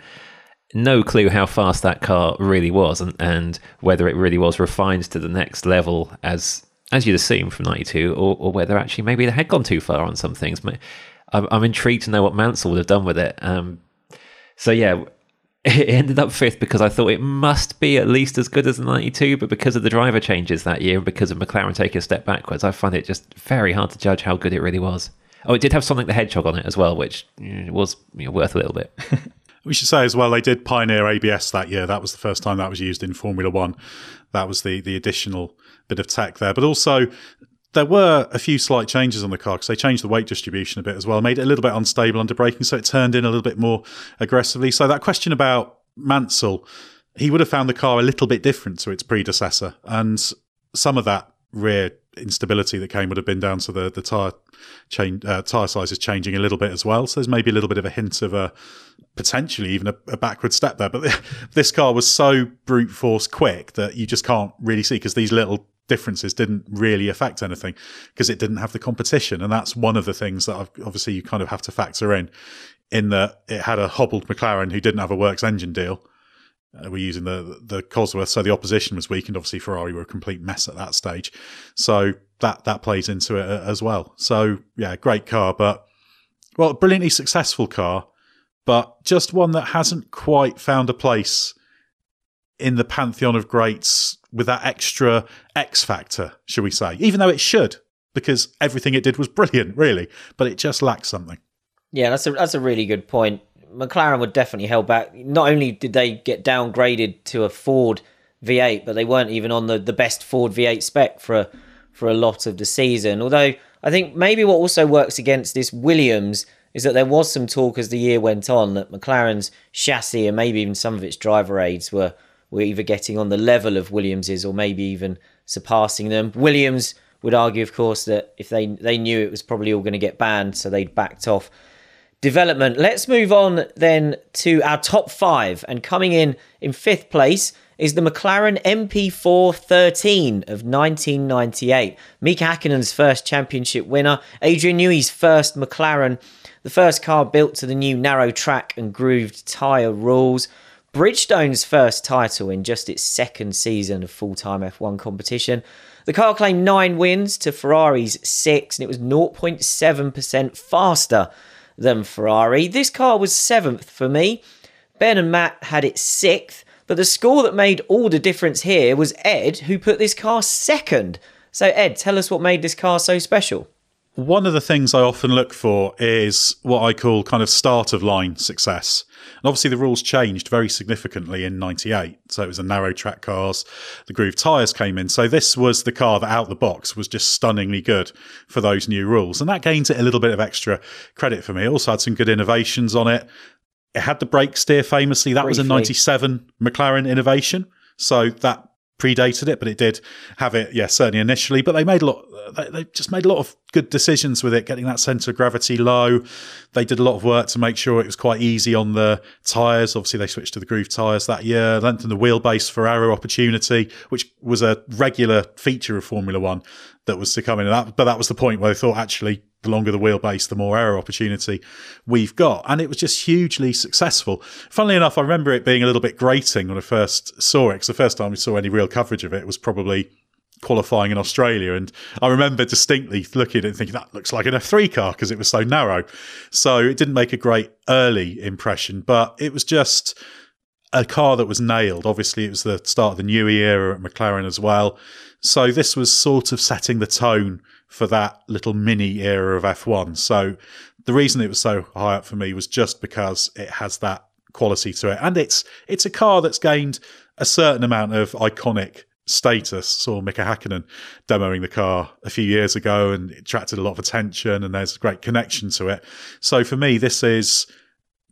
no clue how fast that car really was, and, and whether it really was refined to the next level as as you'd assume from '92, or, or whether actually maybe they had gone too far on some things. I'm, I'm intrigued to know what Mansell would have done with it. Um, so yeah, (laughs) it ended up fifth because I thought it must be at least as good as the 92, but because of the driver changes that year and because of McLaren taking a step backwards, I find it just very hard to judge how good it really was. Oh, it did have Sonic the Hedgehog on it as well, which mm, was you know, worth a little bit. (laughs) We should say as well, they did pioneer ABS that year. That was the first time that was used in Formula One. That was the, the additional bit of tech there. But also, there were a few slight changes on the car because they changed the weight distribution a bit as well, made it a little bit unstable under braking, so it turned in a little bit more aggressively. So, that question about Mansell, he would have found the car a little bit different to its predecessor. And some of that rear instability that came would have been down to the the tire chain uh, tire sizes changing a little bit as well. So there's maybe a little bit of a hint of a potentially even a, a backward step there. But (laughs) this car was so brute force quick that you just can't really see because these little differences didn't really affect anything because it didn't have the competition, and that's one of the things that I've, obviously you kind of have to factor in. In that it had a hobbled McLaren who didn't have a works engine deal uh, we're using the the Cosworth, so the opposition was weakened. Obviously, Ferrari were a complete mess at that stage, so that that plays into it uh, as well. So yeah, great car, but well, brilliantly successful car, but just one that hasn't quite found a place in the pantheon of greats with that extra X factor, shall we say? Even though it should, because everything it did was brilliant, really, but it just lacks something. Yeah, that's a that's a really good point. McLaren were definitely held back. Not only did they get downgraded to a Ford V8, but they weren't even on the, the best Ford V8 spec for a, for a lot of the season. Although I think maybe what also works against this Williams is that there was some talk as the year went on that McLaren's chassis and maybe even some of its driver aids were were either getting on the level of Williams's or maybe even surpassing them. Williams would argue, of course, that if they they knew it was probably all going to get banned, so they'd backed off development. Let's move on then to our top five. And coming in in fifth place is the McLaren MP4 13 of 1998. Mika Hakkinen's first championship winner, Adrian Newey's first McLaren, the first car built to the new narrow track and grooved tyre rules. Bridgestone's first title in just its second season of full time F1 competition. The car claimed nine wins to Ferrari's six, and it was 0.7% faster than Ferrari. This car was seventh for me. Ben and Matt had it sixth, but the score that made all the difference here was Ed, who put this car second. So, Ed, tell us what made this car so special. One of the things I often look for is what I call kind of start of line success. And obviously, the rules changed very significantly in 98. So it was a narrow track cars, the groove tyres came in. So this was the car that out the box was just stunningly good for those new rules. And that gains it a little bit of extra credit for me. It also had some good innovations on it. It had the brake steer famously. That Briefly. was a 97 McLaren innovation. So that predated it, but it did have it, yeah, certainly initially. But they made a lot, they, they, just made a lot of good decisions with it, getting that center of gravity low. They did a lot of work to make sure it was quite easy on the tyres. Obviously, they switched to the groove tyres that year, lengthened the wheelbase for aero opportunity, which was a regular feature of Formula One that was to come in. That, but that was the point where they thought actually the longer the wheelbase, the more aero opportunity we've got. And it was just hugely successful. Funnily enough, I remember it being a little bit grating when I first saw it, because the first time we saw any real coverage of it was probably qualifying in Australia. And I remember distinctly looking at it and thinking, that looks like an F3 car because it was so narrow. So it didn't make a great early impression, but it was just a car that was nailed. Obviously, it was the start of the new era at McLaren as well. So this was sort of setting the tone for that little mini era of F1. So the reason it was so high up for me was just because it has that quality to it, and it's it's a car that's gained a certain amount of iconic status. Saw Mika Hakkinen demoing the car a few years ago, and it attracted a lot of attention, and there's a great connection to it. So for me, this is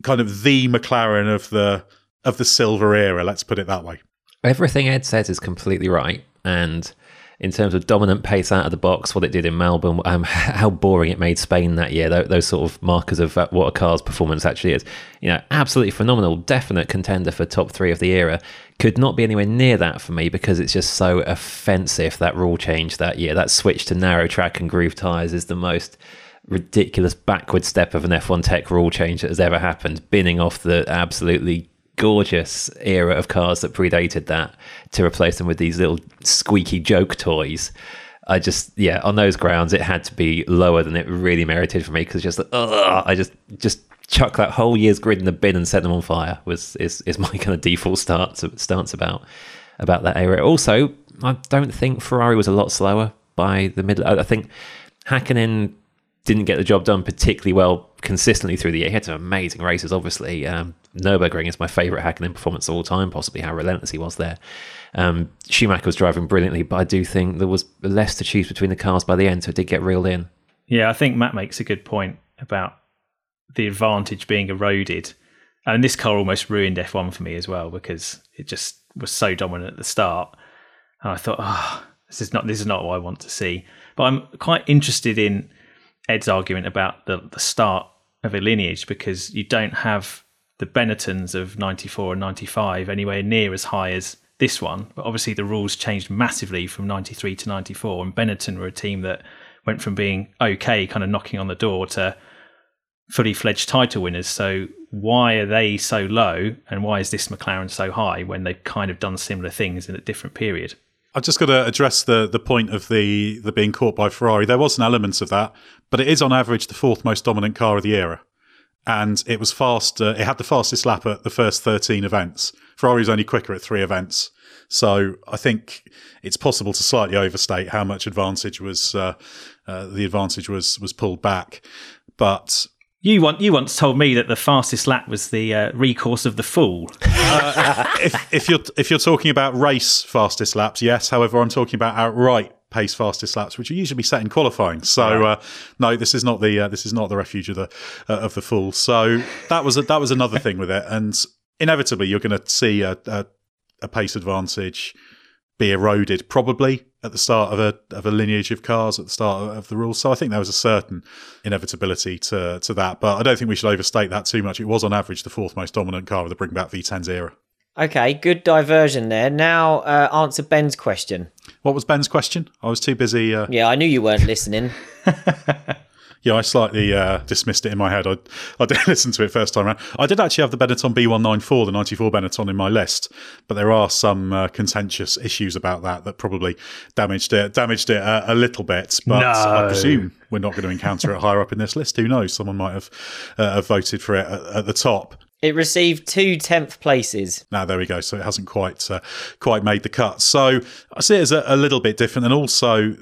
kind of the McLaren of the of the silver era. Let's put it that way. Everything Ed says is completely right, and in terms of dominant pace out of the box, what it did in Melbourne, um, (laughs) how boring it made Spain that year, those, those, sort of markers of uh, what a car's performance actually is. You know, absolutely phenomenal, definite contender for top three of the era. Could not be anywhere near that for me because it's just so offensive, that rule change that year. That switch to narrow track and groove tyres is the most ridiculous backward step of an F1 tech rule change that has ever happened, binning off the absolutely gorgeous era of cars that predated that to replace them with these little squeaky joke toys. I just, yeah, on those grounds, it had to be lower than it really merited for me because just, ugh, I just, just chuck that whole year's grid in the bin and set them on fire was is, is (laughs) my kind of default stance stance about about that era. Also, I don't think Ferrari was a lot slower by the middle. I think Hakkinen didn't get the job done particularly well consistently through the year. He had some amazing races, obviously. Um, Nürburgring is my favourite Hakkinen performance of all time, possibly how relentless he was there. Um, Schumacher was driving brilliantly, but I do think there was less to choose between the cars by the end, so it did get reeled in. Yeah, I think Matt makes a good point about the advantage being eroded. And this car almost ruined F1 for me as well because it just was so dominant at the start. And I thought, oh, this is not this is not what I want to see. But I'm quite interested in Ed's argument about the, the start of a lineage because you don't have the Benettons of 94 and 95 anywhere near as high as this one. But obviously, the rules changed massively from 93 to 94. And Benetton were a team that went from being okay, kind of knocking on the door, to fully fledged title winners. So, why are they so low? And why is this McLaren so high when they've kind of done similar things in a different period? I've just got to address the the point of the the being caught by Ferrari. There was an element of that, but it is on average the fourth most dominant car of the era, and it was fast. Uh, it had the fastest lap at the first thirteen events. Ferrari's only quicker at three events, so I think it's possible to slightly overstate how much advantage was uh, uh, the advantage was was pulled back, but you want you once told me that the fastest lap was the uh, recourse of the fool. (laughs) Uh, if, if, you're if you're talking about race fastest laps, yes. However, I'm talking about outright pace fastest laps, which are usually set in qualifying. So uh, no, this is not the uh, this is not the refuge of the uh, of the fool. So that was a, that was another thing with it, and inevitably you're going to see a, a, a pace advantage be eroded probably at the start of a of a lineage of cars at the start of the rules. So I think there was a certain inevitability to to that, but I don't think we should overstate that too much. It was on average the fourth most dominant car of the bring Bringback V10s era. Okay, good diversion there. Now uh, answer Ben's question. What was Ben's question? I was too busy. Uh... Yeah, I knew you weren't listening. (laughs) yeah, I slightly uh, dismissed it in my head. I, I (laughs) didn't listen to it first time around. I did actually have the Benetton B194, the 94 Benetton, in my list, but there are some uh, contentious issues about that that probably damaged it damaged it a, a little bit. But no. I presume we're not going to encounter it higher up in this list. Who knows? Someone might have, uh, have voted for it at, at the top. It received two tenth places. Now there we go. So it hasn't quite uh, quite made the cut. So I see it as a, a, little bit different, and also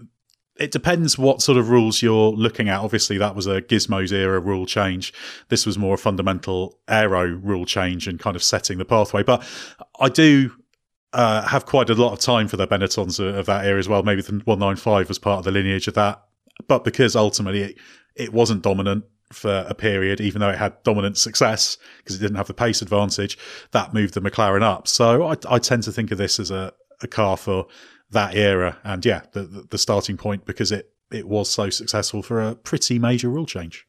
it depends what sort of rules you're looking at. Obviously, that was a Gizmos era rule change. This was more a fundamental aero rule change and kind of setting the pathway. But I do uh, have quite a lot of time for the Benettons of that era as well. Maybe the 195 was part of the lineage of that. But because ultimately it, it wasn't dominant for a period, even though it had dominant success because it didn't have the pace advantage, that moved the McLaren up. So I, I tend to think of this as a, a car for that era. And yeah, the, the starting point because it, it was so successful for a pretty major rule change.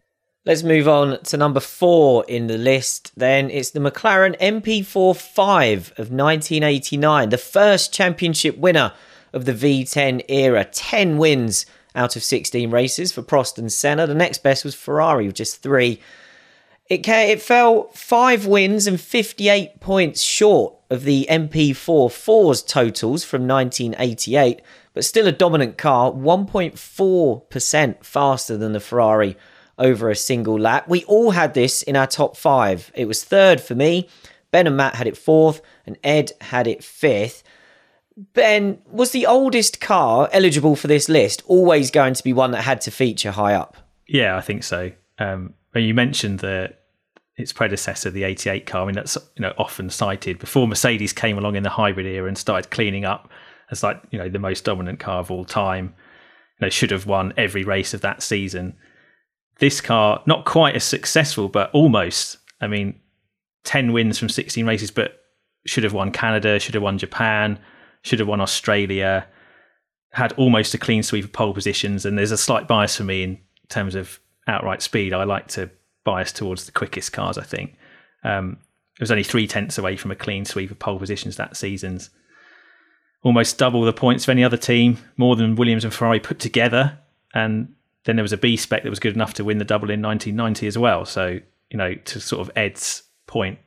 Let's move on to number four in the list. Then it's the McLaren MP4 5 of 1989, the first championship winner of the V10 era. 10 wins out of 16 races for Prost and Senna. The next best was Ferrari with just three. It, it fell five wins and 58 points short of the MP4 fours totals from 1988, but still a dominant car, 1.4% faster than the Ferrari over a single lap. We all had this in our top five. It was third for me. Ben and Matt had it fourth, and Ed had it fifth. Ben, was the oldest car eligible for this list always going to be one that had to feature high up? Yeah, I think so. Um, you mentioned the its predecessor, the 88 car. I mean, that's you know often cited before Mercedes came along in the hybrid era and started cleaning up as like you know the most dominant car of all time. You know, should have won every race of that season. This car, not quite as successful, but almost. I mean, 10 wins from 16 races, but should have won Canada, should have won Japan, should have won Australia. Had almost a clean sweep of pole positions, and there's a slight bias for me in terms of outright speed. I like to bias towards the quickest cars. I think um, it was only three tenths away from a clean sweep of pole positions that season's. Almost double the points of any other team, more than Williams and Ferrari put together. And then there was a B spec that was good enough to win the double in 1990 as well. So you know, to sort of Ed's point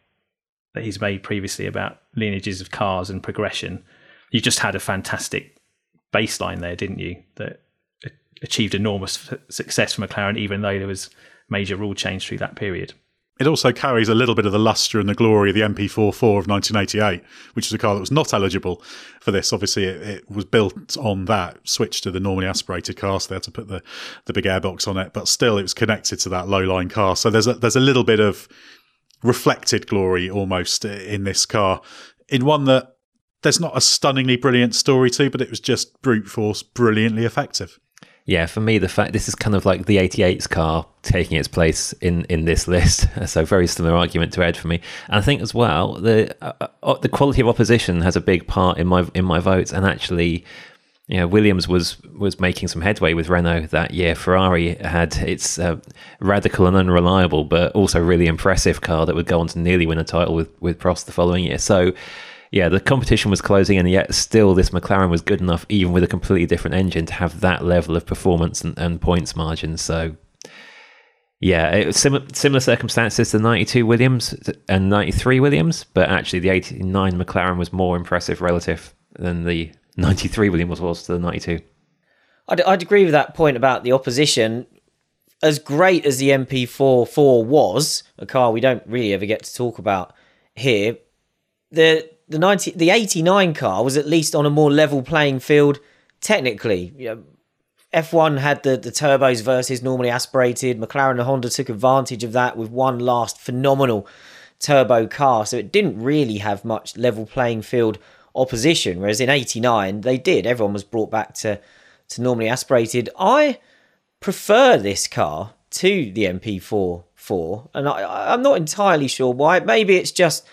that he's made previously about lineages of cars and progression, you just had a fantastic baseline there, didn't you? That achieved enormous success for McLaren, even though there was major rule change through that period. it also carries a little bit of the luster and the glory of the MP4 4 of 1988, which is a car that was not eligible for this. Obviously, it, it, was built on that, switch to the normally aspirated car, so they had to put the, the big airbox on it, but still it was connected to that low line car. So there's a, there's a little bit of reflected glory almost in this car, in one that there's not a stunningly brilliant story to, but it was just brute force brilliantly effective. Yeah, for me, the fact this is kind of like the 88's car taking its place in, in this list. (laughs) So very similar argument to Ed for me. And I think as well the uh, uh, the quality of opposition has a big part in my in my votes. And actually, you know, Williams was was making some headway with Renault that year. Ferrari had its uh, radical and unreliable, but also really impressive car that would go on to nearly win a title with with Prost the following year. So yeah, the competition was closing, and yet still this McLaren was good enough, even with a completely different engine, to have that level of performance and, and points margin. So, yeah, it was similar, similar circumstances to 92 Williams and 93 Williams, but actually the 89 McLaren was more impressive relative than the (laughs) 93 Williams was to the 92. I'd, I'd agree with that point about the opposition. As great as the MP4 4 was, a car we don't really ever get to talk about here, the the 90 the 89 car was at least on a more level playing field technically you know, F1 had the, the turbos versus normally aspirated. McLaren and Honda took advantage of that with one last phenomenal turbo car. So it didn't really have much level playing field opposition. Whereas in 89, they did. Everyone was brought back to, to normally aspirated. I prefer this car to the MP4 4. And I, I'm not entirely sure why. Maybe it's just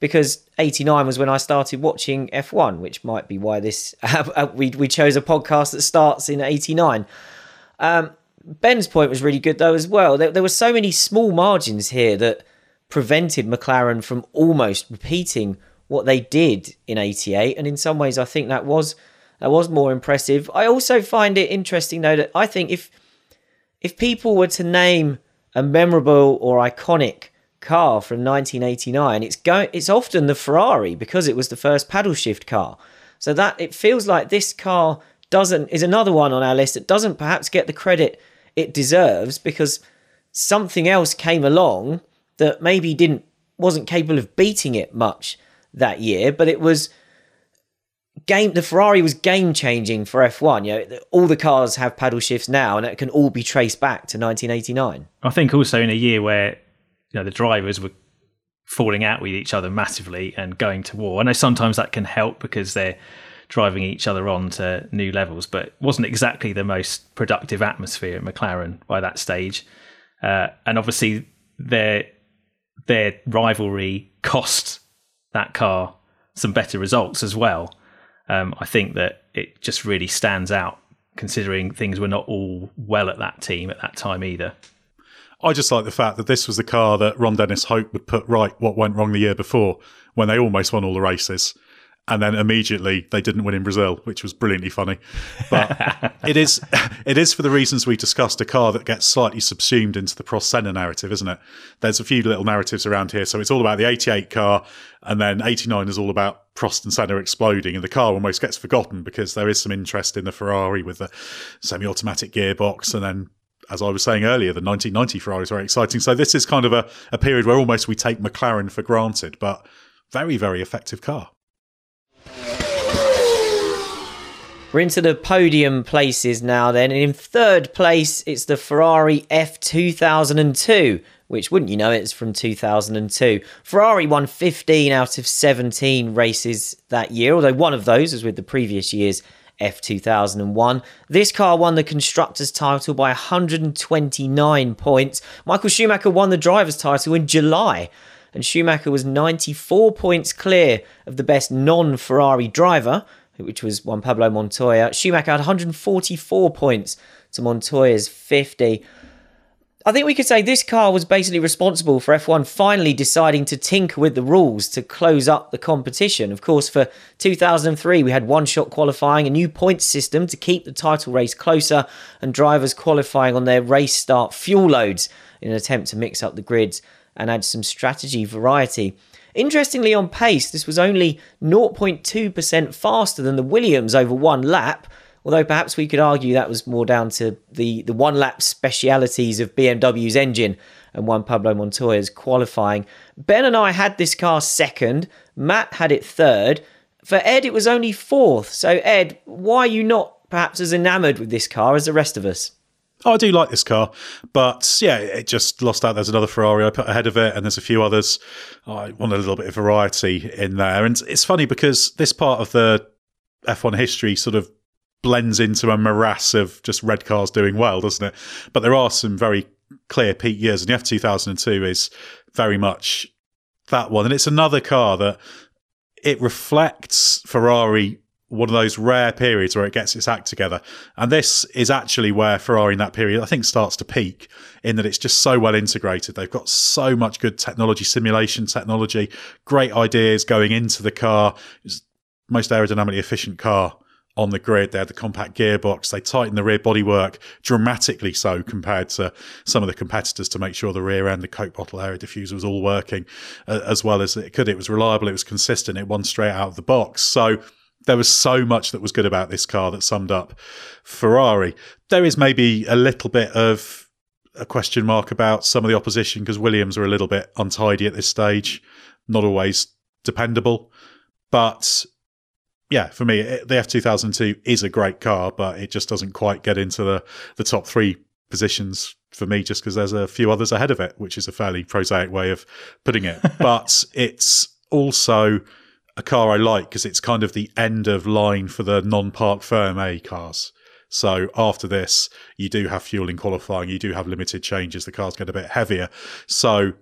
because 89 was when I started watching F1, which might be why this (laughs) uh, we we chose a podcast that starts in 89. Um, Ben's point was really good though as well. There, there were so many small margins here that prevented McLaren from almost repeating what they did in 88 and in some ways I think that was that was more impressive. I also find it interesting though that I think if if people were to name a memorable or iconic car from 1989. It's going. It's often the Ferrari because it was the first paddle shift car. So that it feels like this car doesn't is another one on our list that doesn't perhaps get the credit it deserves because something else came along that maybe didn't wasn't capable of beating it much that year, but it was game the Ferrari was game changing for F1. You know, all the cars have paddle shifts now and it can all be traced back to 1989. I think also in a year where you know the drivers were falling out with each other massively and going to war. I know sometimes that can help because they're driving each other on to new levels, but it wasn't exactly the most productive atmosphere at McLaren by that stage. Uh, and obviously, their their rivalry cost that car some better results as well. Um, I think that it just really stands out considering things were not all well at that team at that time either. I just like the fact that this was the car that Ron Dennis hoped would put right what went wrong the year before when they almost won all the races. And then immediately they didn't win in Brazil, which was brilliantly funny. But (laughs) it is it is for the reasons we discussed a car that gets slightly subsumed into the Prost Senna narrative, isn't it? There's a few little narratives around here. So it's all about the 88 car, and then 89 is all about Prost and Senna exploding, and the car almost gets forgotten because there is some interest in the Ferrari with the semi-automatic gearbox, and then as I was saying earlier, the 1990 Ferrari is very exciting. So this is kind of a, a period where almost we take McLaren for granted, but very, very effective car. We're into the podium places now, then. And in third place, it's the Ferrari F2002, which, wouldn't you know, it's from 2002. Ferrari won 15 out of 17 races that year, although one of those was with the previous year's F2001. This car won the constructors title by 129 points. Michael Schumacher won the drivers title in July, and Schumacher was 94 points clear of the best non-Ferrari driver, which was Juan Pablo Montoya. Schumacher had 144 points to Montoya's 50. I think we could say this car was basically responsible for F1 finally deciding to tinker with the rules to close up the competition. Of course, for 2003, we had one shot qualifying, a new points system to keep the title race closer, and drivers qualifying on their race start fuel loads in an attempt to mix up the grids and add some strategy variety. Interestingly, on pace, this was only 0.2% faster than the Williams over one lap, Although perhaps we could argue that was more down to the, the one lap specialities of BMW's engine and Juan Pablo Montoya's qualifying. Ben and I had this car second, Matt had it third. For Ed, it was only fourth. So, Ed, why are you not perhaps as enamoured with this car as the rest of us? Oh, I do like this car, but yeah, it just lost out. There's another Ferrari I put ahead of it, and there's a few others. I want a little bit of variety in there, and it's funny because this part of the F1 history sort of blends into a morass of just red cars doing well, doesn't it? But there are some very clear peak years, and the F 2002 is very much that one, and it's another car that it reflects Ferrari one of those rare periods where it gets its act together. And this is actually where Ferrari in that period, I think, starts to peak in that it's just so well integrated. They've got so much good technology, simulation technology, great ideas going into the car. It's most aerodynamically efficient car on the grid. They had the compact gearbox. They tightened the rear bodywork dramatically so compared to some of the competitors to make sure the rear end, the Coke bottle air diffuser was all working uh, as well as it could. It was reliable. It was consistent. It won straight out of the box. So there was so much that was good about this car that summed up Ferrari. There is maybe a little bit of a question mark about some of the opposition because Williams are a little bit untidy at this stage, not always dependable. But yeah, for me, eh, the F2002 is a great car, but it just doesn't quite get into the, the top three positions for me just because there's a few others ahead of it, which is a fairly prosaic way of putting it. (laughs) but it's also a car I like because it's kind of the end of line for the non-parc fermé cars. So after this, you do have fuel in qualifying, you do have limited changes, the cars get a bit heavier. So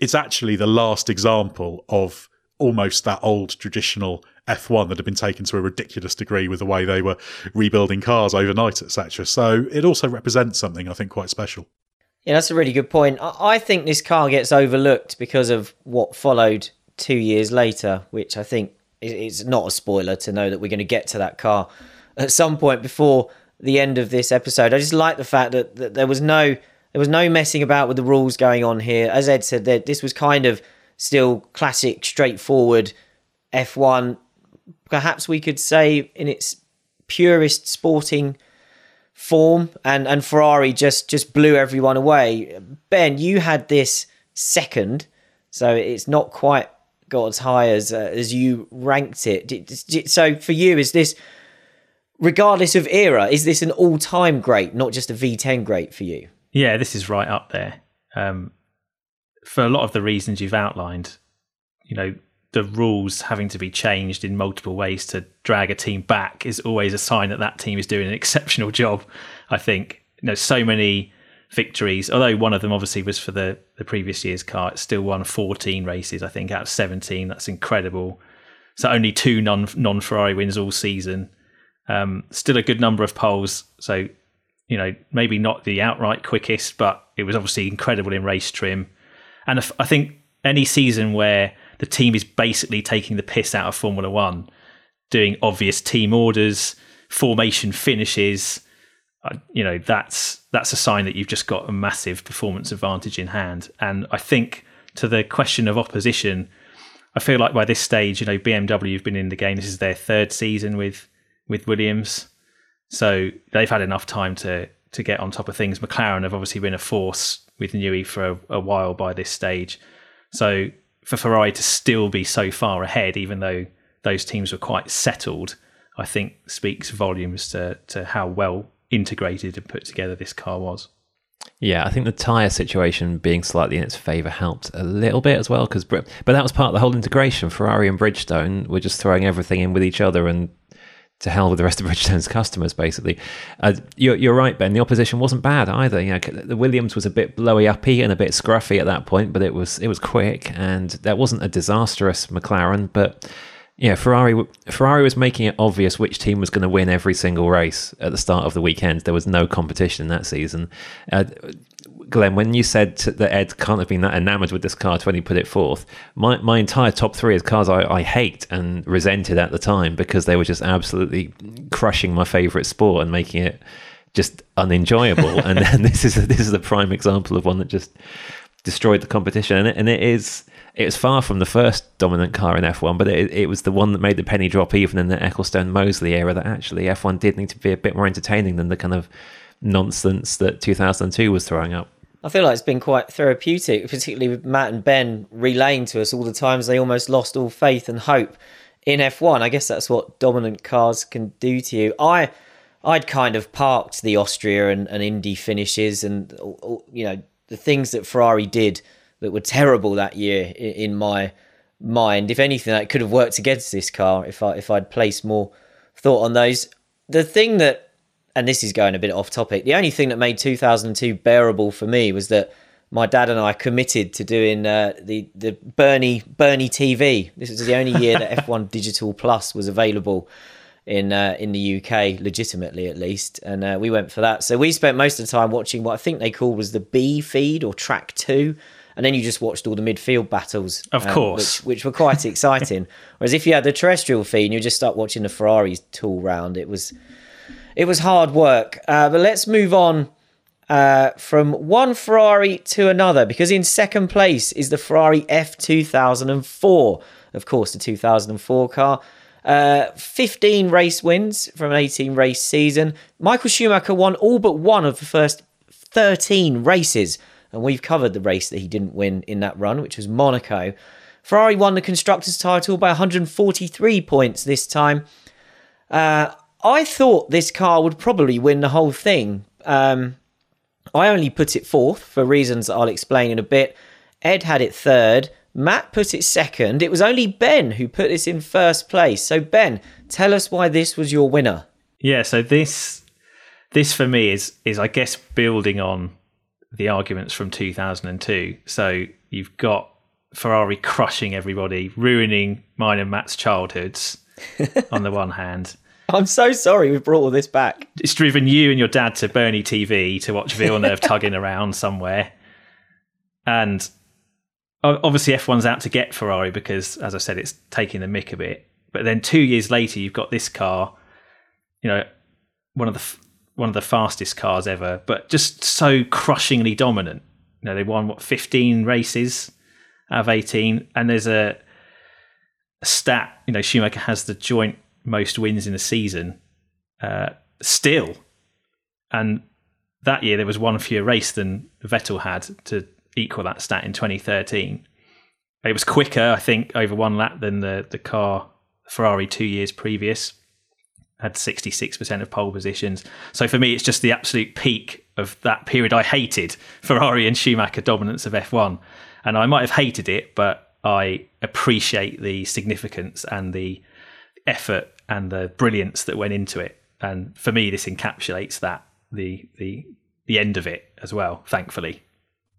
it's actually the last example of almost that old traditional F1 that had been taken to a ridiculous degree with the way they were rebuilding cars overnight, etc. So it also represents something I think quite special. Yeah, that's a really good point. I think this car gets overlooked because of what followed two years later, which I think is not a spoiler to know that we're going to get to that car at some point before the end of this episode. I just like the fact that, that there was no there was no messing about with the rules going on here. As Ed said, that this was kind of still classic, straightforward F1. Perhaps we could say in its purest sporting form, and and Ferrari just just blew everyone away. Ben, you had this second, so it's not quite got as high as uh, as you ranked it. So for you, is this regardless of era, is this an all time great, not just a V10 great for you? Yeah, this is right up there. Um, for a lot of the reasons you've outlined, you know, the rules having to be changed in multiple ways to drag a team back is always a sign that that team is doing an exceptional job. I think you know so many victories. Although one of them obviously was for the, the previous year's car, it still won 14 races, I think, out of 17. That's incredible. So only two non non Ferrari wins all season. Um, still a good number of poles. So, you know, maybe not the outright quickest, but it was obviously incredible in race trim. And I think any season where the team is basically taking the piss out of Formula One, doing obvious team orders, formation finishes, you know that's that's a sign that you've just got a massive performance advantage in hand. And I think to the question of opposition, I feel like by this stage, you know, BMW have been in the game. This is their third season with with Williams, so they've had enough time to to get on top of things. McLaren have obviously been a force with Newey for a, a while by this stage, so for Ferrari to still be so far ahead, even though those teams were quite settled, I think speaks volumes to to how well integrated and put together this car was. Yeah, I think the tyre situation being slightly in its favour helped a little bit as well. Because, but that was part of the whole integration. Ferrari and Bridgestone were just throwing everything in with each other, and to hell with the rest of Bridgestone's customers, basically. Uh, you're, you're, right, Ben. The opposition wasn't bad either. You know, the Williams was a bit blowy uppy and a bit scruffy at that point, but it was it was quick, and that wasn't a disastrous McLaren, but yeah, Ferrari Ferrari was making it obvious which team was going to win every single race at the start of the weekend. There was no competition in that season. Uh, Glenn, when you said that Ed can't have been that enamored with this car when he put it forth, my, my entire top three is cars I, I hate and resented at the time because they were just absolutely crushing my favourite sport and making it just unenjoyable. (laughs) and, and this is a, this is a prime example of one that just destroyed the competition. And it, and it is it was far from the first dominant car in F1, but it, it was the one that made the penny drop even in the Ecclestone Mosley era that actually F1 did need to be a bit more entertaining than the kind of nonsense that 2002 was throwing up. I feel like it's been quite therapeutic, particularly with Matt and Ben relaying to us all the times they almost lost all faith and hope in F1. I guess that's what dominant cars can do to you. I I'd kind of parked the Austria and, and Indy finishes and you know the things that Ferrari did that were terrible that year in my mind. If anything, that could have worked against this car if I if I'd placed more thought on those. The thing that, and this is going a bit off topic, the only thing that made 2002 bearable for me was that my dad and I committed to doing uh, the the Bernie Bernie TV. This was the only year that (laughs) F1 Digital Plus was available in uh, in the UK, legitimately at least, and uh, we went for that. So we spent most of the time watching what I think they called was the B feed or Track Two, and then you just watched all the midfield battles, of um, course, which, which were quite (laughs) exciting. Whereas if you had the terrestrial feed, and you just start watching the Ferraris tool round, it was it was hard work. Uh, but let's move on. Uh, from one Ferrari to another, because in second place is the Ferrari F2004, of course, the 2004 car. Uh, 15 race wins from an 18 race season. Michael Schumacher won all but one of the first 13 races, and we've covered the race that he didn't win in that run, which was Monaco. Ferrari won the constructors' title by 143 points this time. Uh, I thought this car would probably win the whole thing. Um, I only put it fourth for reasons I'll explain in a bit. Ed had it third. Matt put it second. It was only Ben who put this in first place. So Ben, tell us why this was your winner. Yeah, so this this for me is is I guess building on the arguments from 2002. So you've got Ferrari crushing everybody, ruining mine and Matt's childhoods (laughs) on the one hand. I'm so sorry we brought all this back. It's driven you and your dad to Bernie TV to watch Villeneuve tugging around somewhere. And obviously F1's out to get Ferrari because, as I said, it's taking the mick a bit. But then two years later, you've got this car, you know, one of the one of the fastest cars ever, but just so crushingly dominant. You know, they won what 15 races out of 18, and there's a, a stat. You know, Schumacher has the joint most wins in a season uh, still, and that year there was one fewer race than Vettel had to equal that stat in 2013. It was quicker, I think, over one lap than the the car Ferrari two years previous. Had 66% of pole positions. So for me, it's just the absolute peak of that period I hated Ferrari and Schumacher dominance of F1. And I might have hated it, but I appreciate the significance and the effort and the brilliance that went into it. And for me, this encapsulates that the the the end of it as well. Thankfully.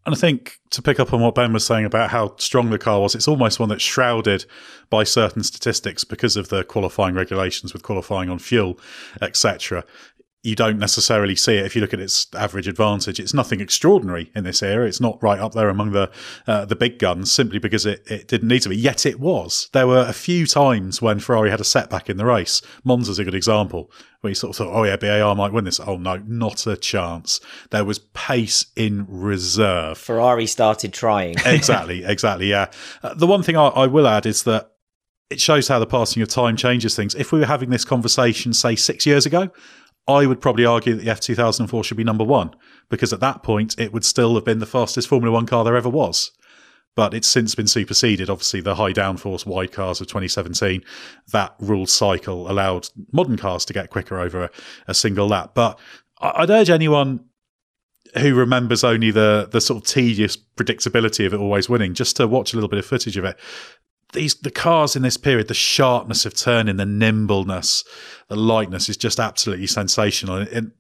And I think to pick up on what Ben was saying about how strong the car was, it's almost one that's shrouded by certain statistics because of the qualifying regulations with qualifying on fuel, etc you don't necessarily see it if you look at its average advantage. It's nothing extraordinary in this era. It's not right up there among the uh, the big guns simply because it, it didn't need to be. Yet it was. There were a few times when Ferrari had a setback in the race. Monza's a good example where you sort of thought, oh yeah, BAR might win this. Oh no, not a chance. There was pace in reserve. Ferrari started trying. (laughs) exactly, exactly. Yeah. Uh, the one thing I, I will add is that it shows how the passing of time changes things. If we were having this conversation, say, six years ago, I would probably argue that the F2004 should be number one because at that point it would still have been the fastest Formula One car there ever was. But it's since been superseded. Obviously, the high downforce wide cars of 2017, that ruled cycle allowed modern cars to get quicker over a, a single lap. But I'd urge anyone who remembers only the the sort of tedious predictability of it always winning, just to watch a little bit of footage of it these the cars in this period, the sharpness of turning, the nimbleness, the lightness is just absolutely sensational. And,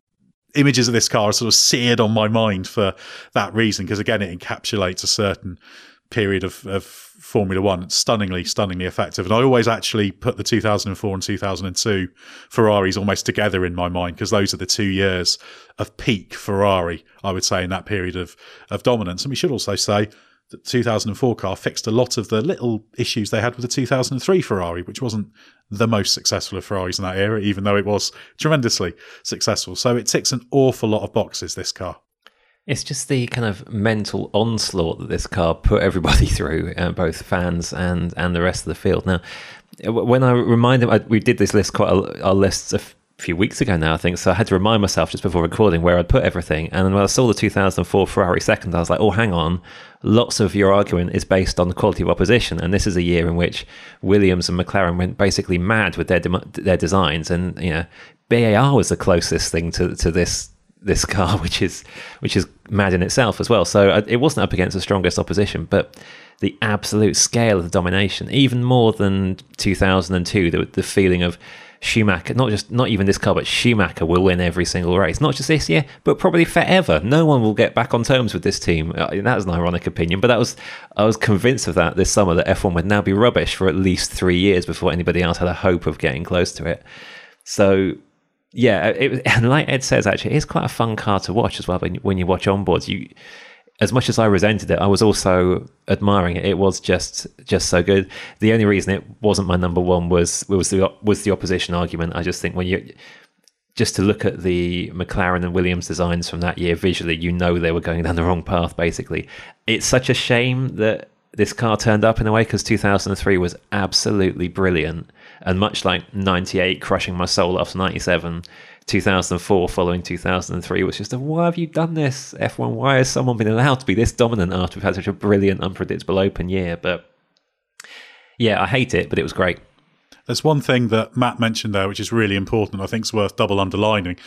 images of this car are sort of seared on my mind for that reason, because again, it encapsulates a certain period of, of Formula One. It's stunningly, stunningly effective. And I always actually put the 2004 and 2002 Ferraris almost together in my mind because those are the two years of peak Ferrari, I would say, in that period of, of dominance. And we should also say the 2004 car fixed a lot of the little issues they had with the 2003 Ferrari, which wasn't the most successful of Ferraris in that era, even though it was tremendously successful. So it ticks an awful lot of boxes, this car. It's just the kind of mental onslaught that this car put everybody (laughs) through, uh, both fans and and the rest of the field. Now, when I remind them, I, we did this list quite a, our lists a few weeks ago now, I think. So I had to remind myself just before recording where I'd put everything. And when I saw the 2004 Ferrari second, I was like, oh, hang on. Lots of your argument is based on the quality of opposition, and this is a year in which Williams and McLaren went basically mad with their de- their designs, and you know, BAR was the closest thing to to this this car, (laughs) which is which is mad in itself as well. So uh, it wasn't up against the strongest opposition, but the absolute scale of the domination, even more than 2002, the, the feeling of Schumacher, not just not even this car, but Schumacher will win every single race. Not just this year, but probably forever. No one will get back on terms with this team. Uh, that was an ironic opinion, but that was I was convinced of that this summer that F1 would now be rubbish for at least three years before anybody else had a hope of getting close to it. So yeah, it, (laughs) and like Ed says, actually, it's quite a fun car to watch as well. When, when you watch onboards, you as much as I resented it, I was also admiring it. It was just just so good. The only reason it wasn't my number one was was the was the opposition argument. I just think when you just to look at the McLaren and Williams designs from that year visually, you know they were going down the wrong path. Basically, it's such a shame that this car turned up in a way because 2003 was absolutely brilliant and much like 98 crushing my soul after 97 2004 following 2003 was just a why have you done this? F1 why has someone been allowed to be this dominant after we've had such a brilliant unpredictable open year? But yeah i hate it but it was great. There's one thing that matt mentioned there which is really important i think is worth double underlining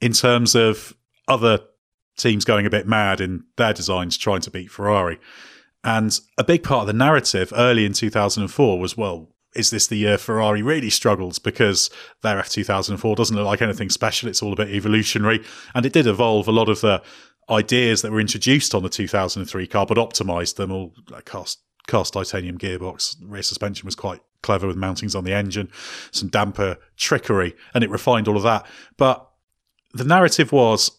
in terms of other teams going a bit mad in their designs trying to beat ferrari. And a big part of the narrative early in 2004 was well is this the year Ferrari really struggles because their F2004 doesn't look like anything special? It's all a bit evolutionary. And it did evolve a lot of the ideas that were introduced on the 2003 car, but optimized them all cast, cast titanium gearbox. Rear suspension was quite clever with mountings on the engine, some damper trickery, and it refined all of that. But the narrative was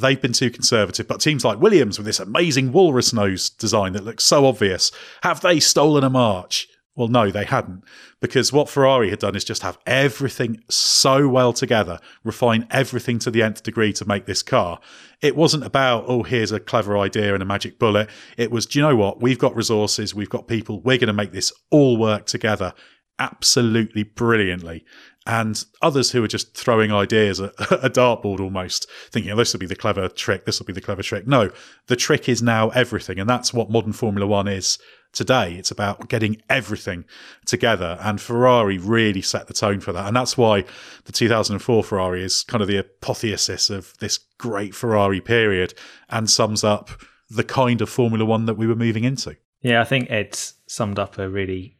they've been too conservative. But teams like Williams, with this amazing walrus nose design that looks so obvious, have they stolen a march? Well, no, they hadn't. Because what Ferrari had done is just have everything so well together, refine everything to the nth degree to make this car. It wasn't about, oh, here's a clever idea and a magic bullet. It was, do you know what? We've got resources, we've got people, we're going to make this all work together absolutely brilliantly. And others who are just throwing ideas (laughs) at a dartboard almost, thinking, oh, this will be the clever trick, this will be the clever trick. No, the trick is now everything. And that's what modern Formula One is today. It's about getting everything together. And Ferrari really set the tone for that. And that's why the 2004 Ferrari is kind of the apotheosis of this great Ferrari period and sums up the kind of Formula One that we were moving into. Yeah, I think Ed's summed up a really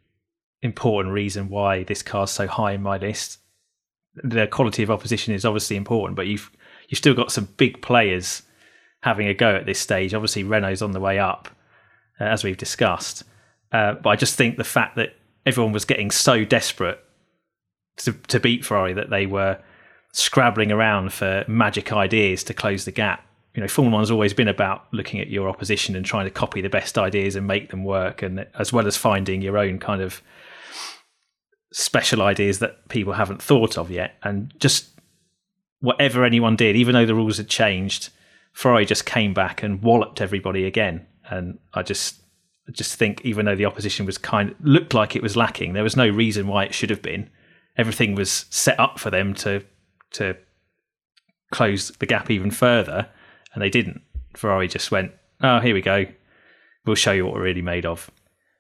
important reason why this car's so high in my list. The quality of opposition is obviously important, but you've you've still got some big players having a go at this stage. Obviously, Renault's on the way up, uh, as we've discussed. Uh, but I just think the fact that everyone was getting so desperate to, to beat Ferrari that they were scrabbling around for magic ideas to close the gap. You know, Formula One's always been about looking at your opposition and trying to copy the best ideas and make them work, and as well as finding your own kind of special ideas that people haven't thought of yet. And just whatever anyone did, even though the rules had changed, Ferrari just came back and walloped everybody again and I just I just think even though the opposition was kind of looked like it was lacking, there was no reason why it should have been. Everything was set up for them to to close the gap even further, and they didn't. Ferrari just went, "Oh, here we go. We'll show you what we're really made of."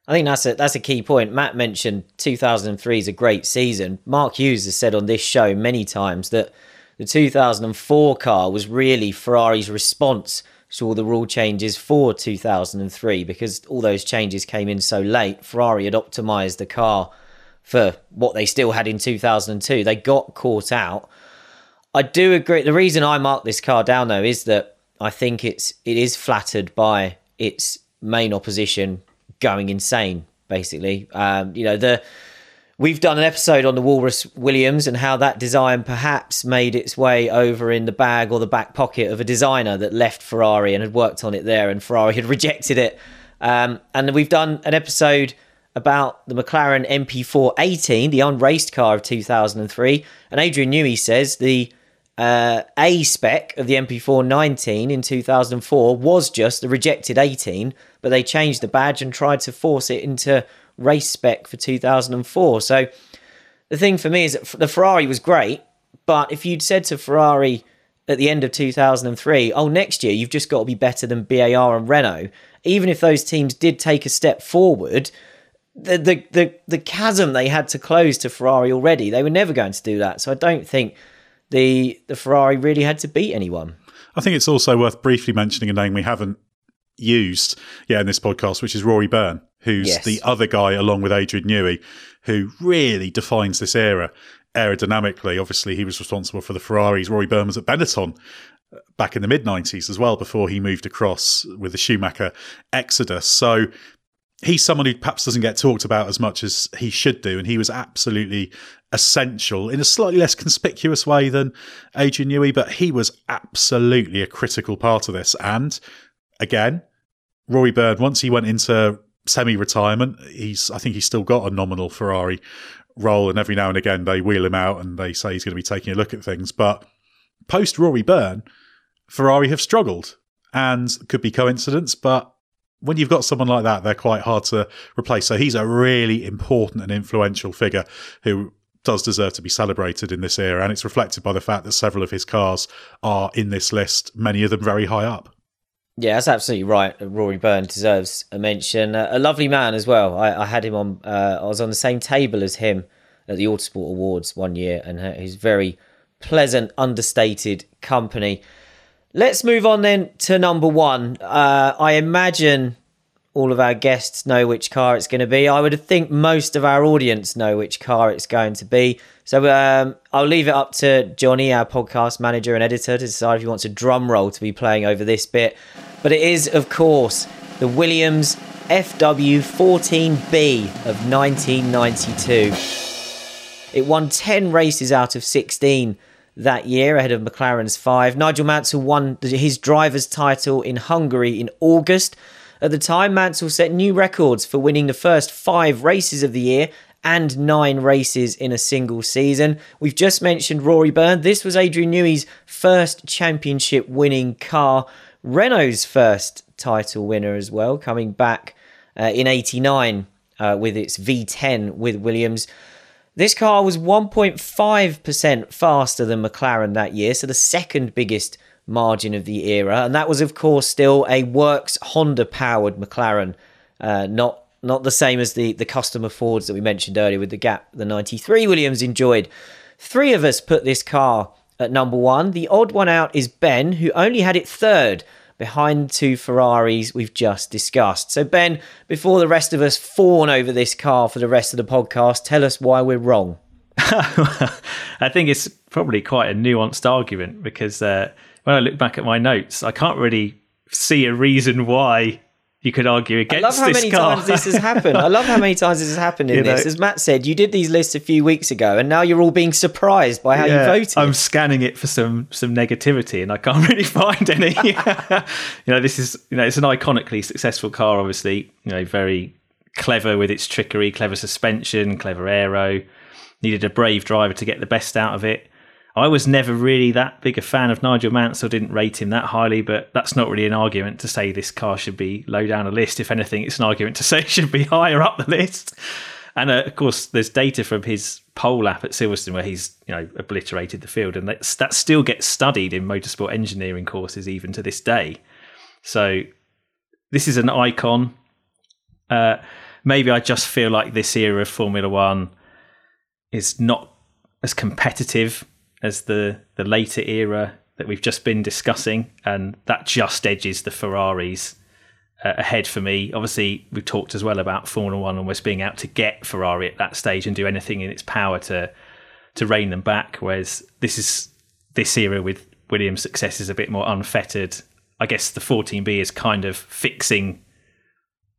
I think that's a that's a key point. Matt mentioned 2003 is a great season. Mark Hughes has said on this show many times that the 2004 car was really Ferrari's response to all the rule changes for 2003 because all those changes came in so late. Ferrari had optimized the car for what they still had in 2002. They got caught out. I do agree. The reason I mark this car down though is that I think it's it is flattered by its main opposition going insane. Basically, um, you know the We've done an episode on the Walrus Williams and how that design perhaps made its way over in the bag or the back pocket of a designer that left Ferrari and had worked on it there, and Ferrari had (laughs) rejected it. Um, and we've done an episode about the McLaren MP4 18, the unraced car of 2003. And Adrian Newey says the uh, A spec of the MP4 19 in 2004 was just the rejected 18, but they changed the badge and tried to force it into race spec for 2004. So the thing for me is that the Ferrari was great, but if you'd said to Ferrari at the end of 2003, oh, next year you've just got to be better than BAR and Renault, even if those teams did take a step forward, the, the, the, the chasm they had to close to Ferrari already, they were never going to do that. So I don't think the the Ferrari really had to beat anyone. I think it's also worth briefly mentioning a name we haven't used yet in this podcast, which is Rory Byrne, who's yes. the other guy along with Adrian Newey, who really defines this era aerodynamically. Obviously, he was responsible for the Ferraris. Rory Byrne was at Benetton uh, back in the mid 90s as well before he moved across with the Schumacher Exodus. So he's someone who perhaps doesn't get talked about as much as he should do. And he was absolutely essential in a slightly less conspicuous way than Adrian Newey, but he was absolutely a critical part of this. And again, Rory Byrne, once he went into semi retirement, he's I think he's still got a nominal Ferrari role, and every now and again they wheel him out and they say he's going to be taking a look at things. But post Rory Byrne, Ferrari have struggled, and could be coincidence, but when you've got someone like that, they're quite hard to replace. So he's a really important and influential figure who does deserve to be celebrated in this era. And it's reflected by the fact that several of his cars are in this list, many of them very high up. Yeah, that's absolutely right. Rory Byrne deserves a mention. Uh, a lovely man as well. I, I had him on, uh, I was on the same table as him at the Autosport Awards one year, and he's very pleasant, understated company. Let's move on then to number one. Uh, I imagine all of our guests know which car it's going to be. I would think most of our audience know which car it's going to be. So um, I'll leave it up to Johnny, our podcast manager and editor, to decide if he wants a drum roll to be playing over this bit. But it is, of course, the Williams FW14B of 1992. It won 10 races out of 16 that year ahead of McLaren's five. Nigel Mansell won his driver's title in Hungary in August. At the time, Mansell set new records for winning the first five races of the year and nine races in a single season. We've just mentioned Rory Byrne. This was Adrian Newey's first championship winning car, Renault's first title winner as well, coming back uh, in 89 uh, with its V10 with Williams. This car was 1.5% faster than McLaren that year, so the second biggest margin of the era. And that was, of course, still a works Honda powered McLaren, uh, not not the same as the, the customer Fords that we mentioned earlier with the gap the 93 Williams enjoyed. Three of us put this car at number one. The odd one out is Ben, who only had it third behind two Ferraris we've just discussed. So, Ben, before the rest of us fawn over this car for the rest of the podcast, tell us why we're wrong. (laughs) I think it's probably quite a nuanced argument because uh, when I look back at my notes, I can't really see a reason why you could argue against. This. I love how many car. times this has happened. I love how many times this has happened in (laughs) you this. As Matt said, you did these lists a few weeks ago, and now you're all being surprised by how yeah, you voted. I'm scanning it for some some negativity, and I can't (laughs) really find any. (laughs) you know, this is you know it's an iconically successful car. Obviously, you know, very clever with its trickery, clever suspension, clever aero. Needed a brave driver to get the best out of it. I was never really that big a fan of Nigel Mansell, didn't rate him that highly, but that's not really an argument to say this car should be low down a list. If anything, it's an argument to (laughs) say it should be higher up the list. And uh, of course, there's data from his pole lap at Silverstone where he's you know obliterated the field, and that that still gets studied in motorsport engineering courses even to this day. So this is an icon. Uh, maybe I just feel like this era of Formula One is not as competitive as the the later era that we've just been discussing, and that just edges the Ferraris uh, ahead for me. Obviously, we've talked as well about Formula One almost being out to get Ferrari at that stage and do anything in its power to to rein them back. Whereas this is this era with Williams' success is a bit more unfettered. I guess the 14B is kind of fixing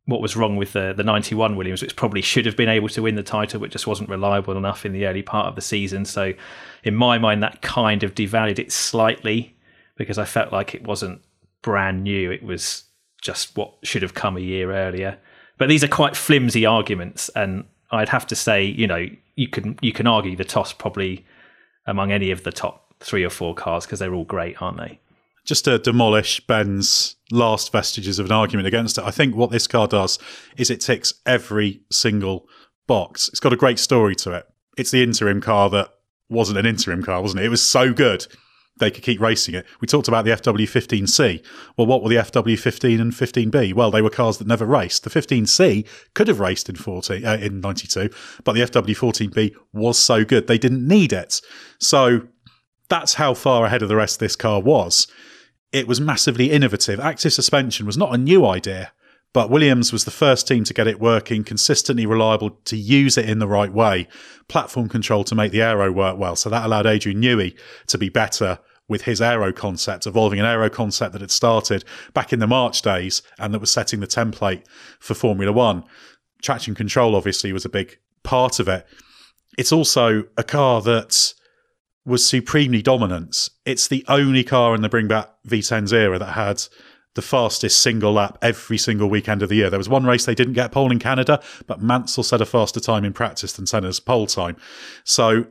what was wrong with the the 91 Williams, which probably should have been able to win the title, but just wasn't reliable enough in the early part of the season. So, in my mind, that kind of devalued it slightly because I felt like it wasn't brand new. It was just what should have come a year earlier. But these are quite flimsy arguments, and I'd have to say, you know, you can you can argue the toss probably among any of the top three or four cars because they're all great, aren't they? Just to demolish Ben's last vestiges of an argument against it, I think what this car does is it ticks every single box. It's got a great story to it. It's the interim car that wasn't an interim car, wasn't it? It was so good they could keep racing it. We talked about the FW15C. Well, what were the FW15 and 15B? Well, they were cars that never raced. The 15C could have raced in 40 uh, in 92, but the FW14B was so good they didn't need it. So that's how far ahead of the rest this car was. It was massively innovative. Active suspension was not a new idea. But Williams was the first team to get it working, consistently reliable, to use it in the right way. Platform control to make the aero work well. So that allowed Adrian Newey to be better with his aero concept, evolving an aero concept that had started back in the March days and that was setting the template for Formula One. Traction control, obviously, was a big part of it. It's also a car that was supremely dominant. It's the only car in the Bring Back V10s era that had the fastest single lap every single weekend of the year. There was one race they didn't get pole in Canada, but Mansell set a faster time in practice than Senna's pole time. So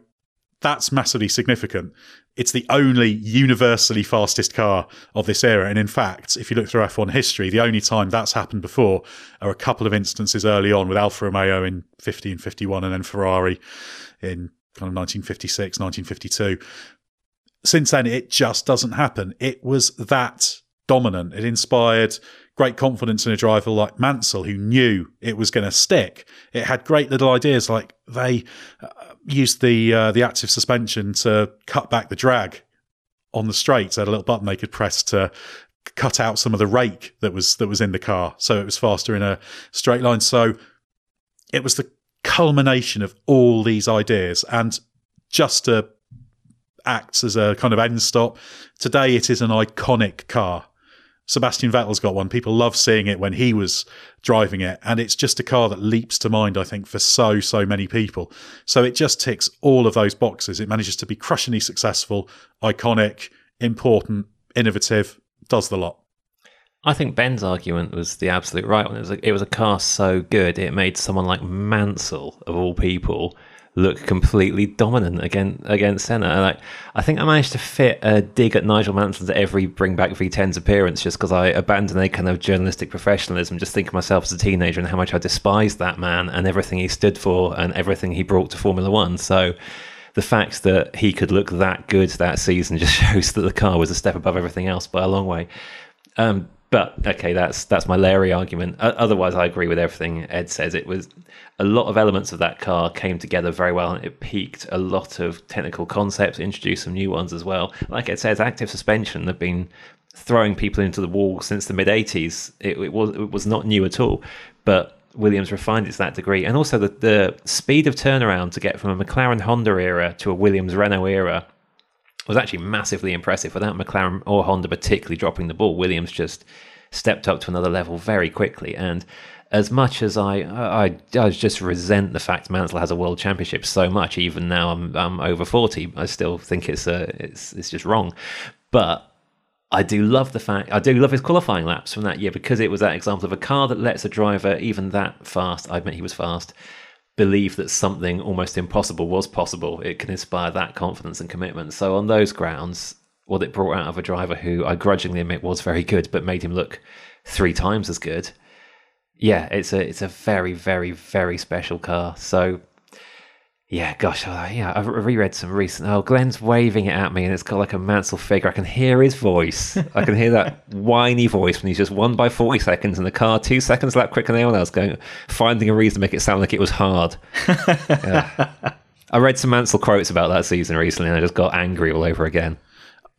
that's massively significant. It's the only universally fastest car of this era. And in fact, if you look through F1 history, the only time that's happened before are a couple of instances early on with Alfa Romeo in 1551 and then Ferrari in kind of 1956, 1952. Since then, it just doesn't happen. It was that dominant. It inspired great confidence in a driver like Mansell, who knew it was going to stick. It had great little ideas, like they uh, used the uh, the active suspension to cut back the drag on the straights. They had a little button they could press to cut out some of the rake that was that was in the car, so it was faster in a straight line. So it was the culmination of all these ideas, and just to acts as a kind of end stop. Today, it is an iconic car. Sebastian Vettel's got one. People love seeing it when he was driving it. And it's just a car that leaps to mind, I think, for so, so many people. So it just ticks all of those boxes. It manages to be crushingly successful, iconic, important, innovative, does the lot. I think Ben's argument was the absolute right one. It was a, it was a car so good, it made someone like Mansell, of all people, look completely dominant against against Senna. Like I think I managed to fit a dig at Nigel Mansell's every Bring Back V10's appearance just because I abandoned a kind of journalistic professionalism, just think of myself as a teenager and how much I despised that man and everything he stood for and everything he brought to Formula One. So the fact that he could look that good that season just (laughs) shows that the car was a step above everything else by a long way. Um, but okay, that's that's my Larry argument. otherwise, I agree with everything Ed says. It was a lot of elements of that car came together very well, and it peaked a lot of technical concepts, introduced some new ones as well. Like it says, active suspension have been throwing people into the wall since the mid '80s. It, it was it was not new at all, but Williams refined it to that degree, and also the the speed of turnaround to get from a McLaren Honda era to a Williams Renault era was actually massively impressive without McLaren or Honda particularly dropping the ball. Williams just stepped up to another level very quickly. And as much as I, I, I just resent the fact Mansell has a world championship so much, even now I'm, I'm over 40, I still think it's, uh, it's, it's just wrong. But I do love the fact I do love his qualifying laps from that year because it was that example of a car that lets a driver even that fast. I admit he was fast believe that something almost impossible was possible, it can inspire that confidence and commitment. So, on those grounds, what it brought out of a driver who I grudgingly admit was very good, but made him look three times as good. Yeah, it's a it's a very very very special car. So yeah, gosh, oh, yeah, I've reread some recent. Oh, Glenn's waving it at me, and it's got like a Mansell figure. I can hear his voice. I can hear that (laughs) whiny voice when he's just won by forty seconds in the car, two seconds lap quicker than anyone else, going finding a reason to make it sound like it was hard. yeah. I read some Mansell quotes about that season recently, and I just got angry all over again.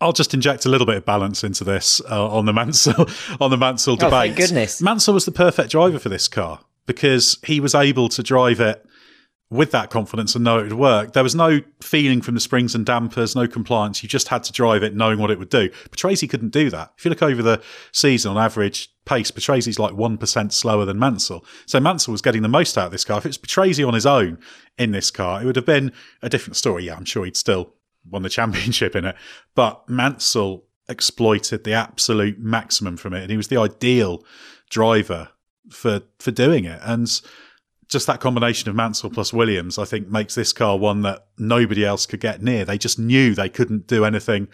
I'll just inject a little bit of balance into this uh, on the Mansell (laughs) on the Mansell debate. Oh, thank goodness, Mansell was the perfect driver for this car because he was able to drive it with that confidence and know it would work. There was no feeling from the springs and dampers, no compliance. You just had to drive it knowing what it would do. Patrese couldn't do that. If you look over the season on average pace, Patrese's like 1% slower than Mansell. So Mansell was getting the most out of this car. If it was Patrese on his own in this car, it would have been a different story. Yeah, I'm sure he'd still won the (laughs) championship in it. But Mansell exploited the absolute maximum from it. And he was the ideal driver for, for doing it. And just that combination of Mansell plus Williams, I think, makes this car one that nobody else could get near. They just knew they couldn't do anything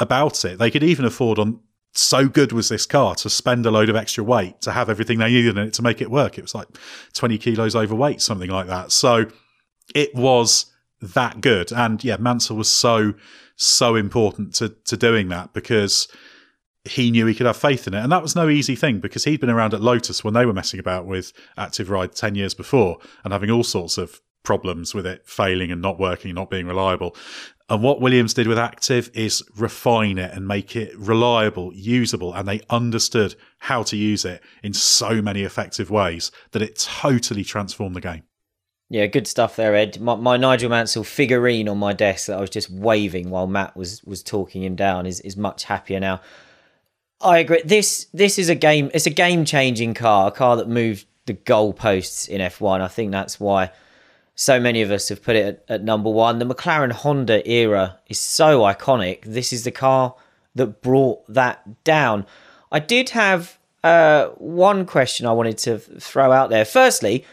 about it. They could even afford on so good was this car to spend a load of extra weight to have everything they needed in it to make it work. It was like 20 kilos overweight, something like that. So it was that good. And yeah, Mansell was so, so important to, to doing that because he knew he could have faith in it. And that was no easy thing because he'd been around at Lotus when they were messing about with Active Ride 10 years before and having all sorts of problems with it failing and not working not being reliable. And what Williams did with Active is refine it and make it reliable, usable, and they understood how to use it in so many effective ways that it totally transformed the game. Yeah, good stuff there, Ed. My, my, Nigel Mansell figurine on my desk that I was just waving while Matt was was talking him down is is much happier now. I agree. This this is a game. It's a game changing car, a car that moved the goalposts in F1. I think that's why so many of us have put it at, at, number one. The McLaren Honda era is so iconic. This is the car that brought that down. I did have uh, one question I wanted to throw out there. Firstly,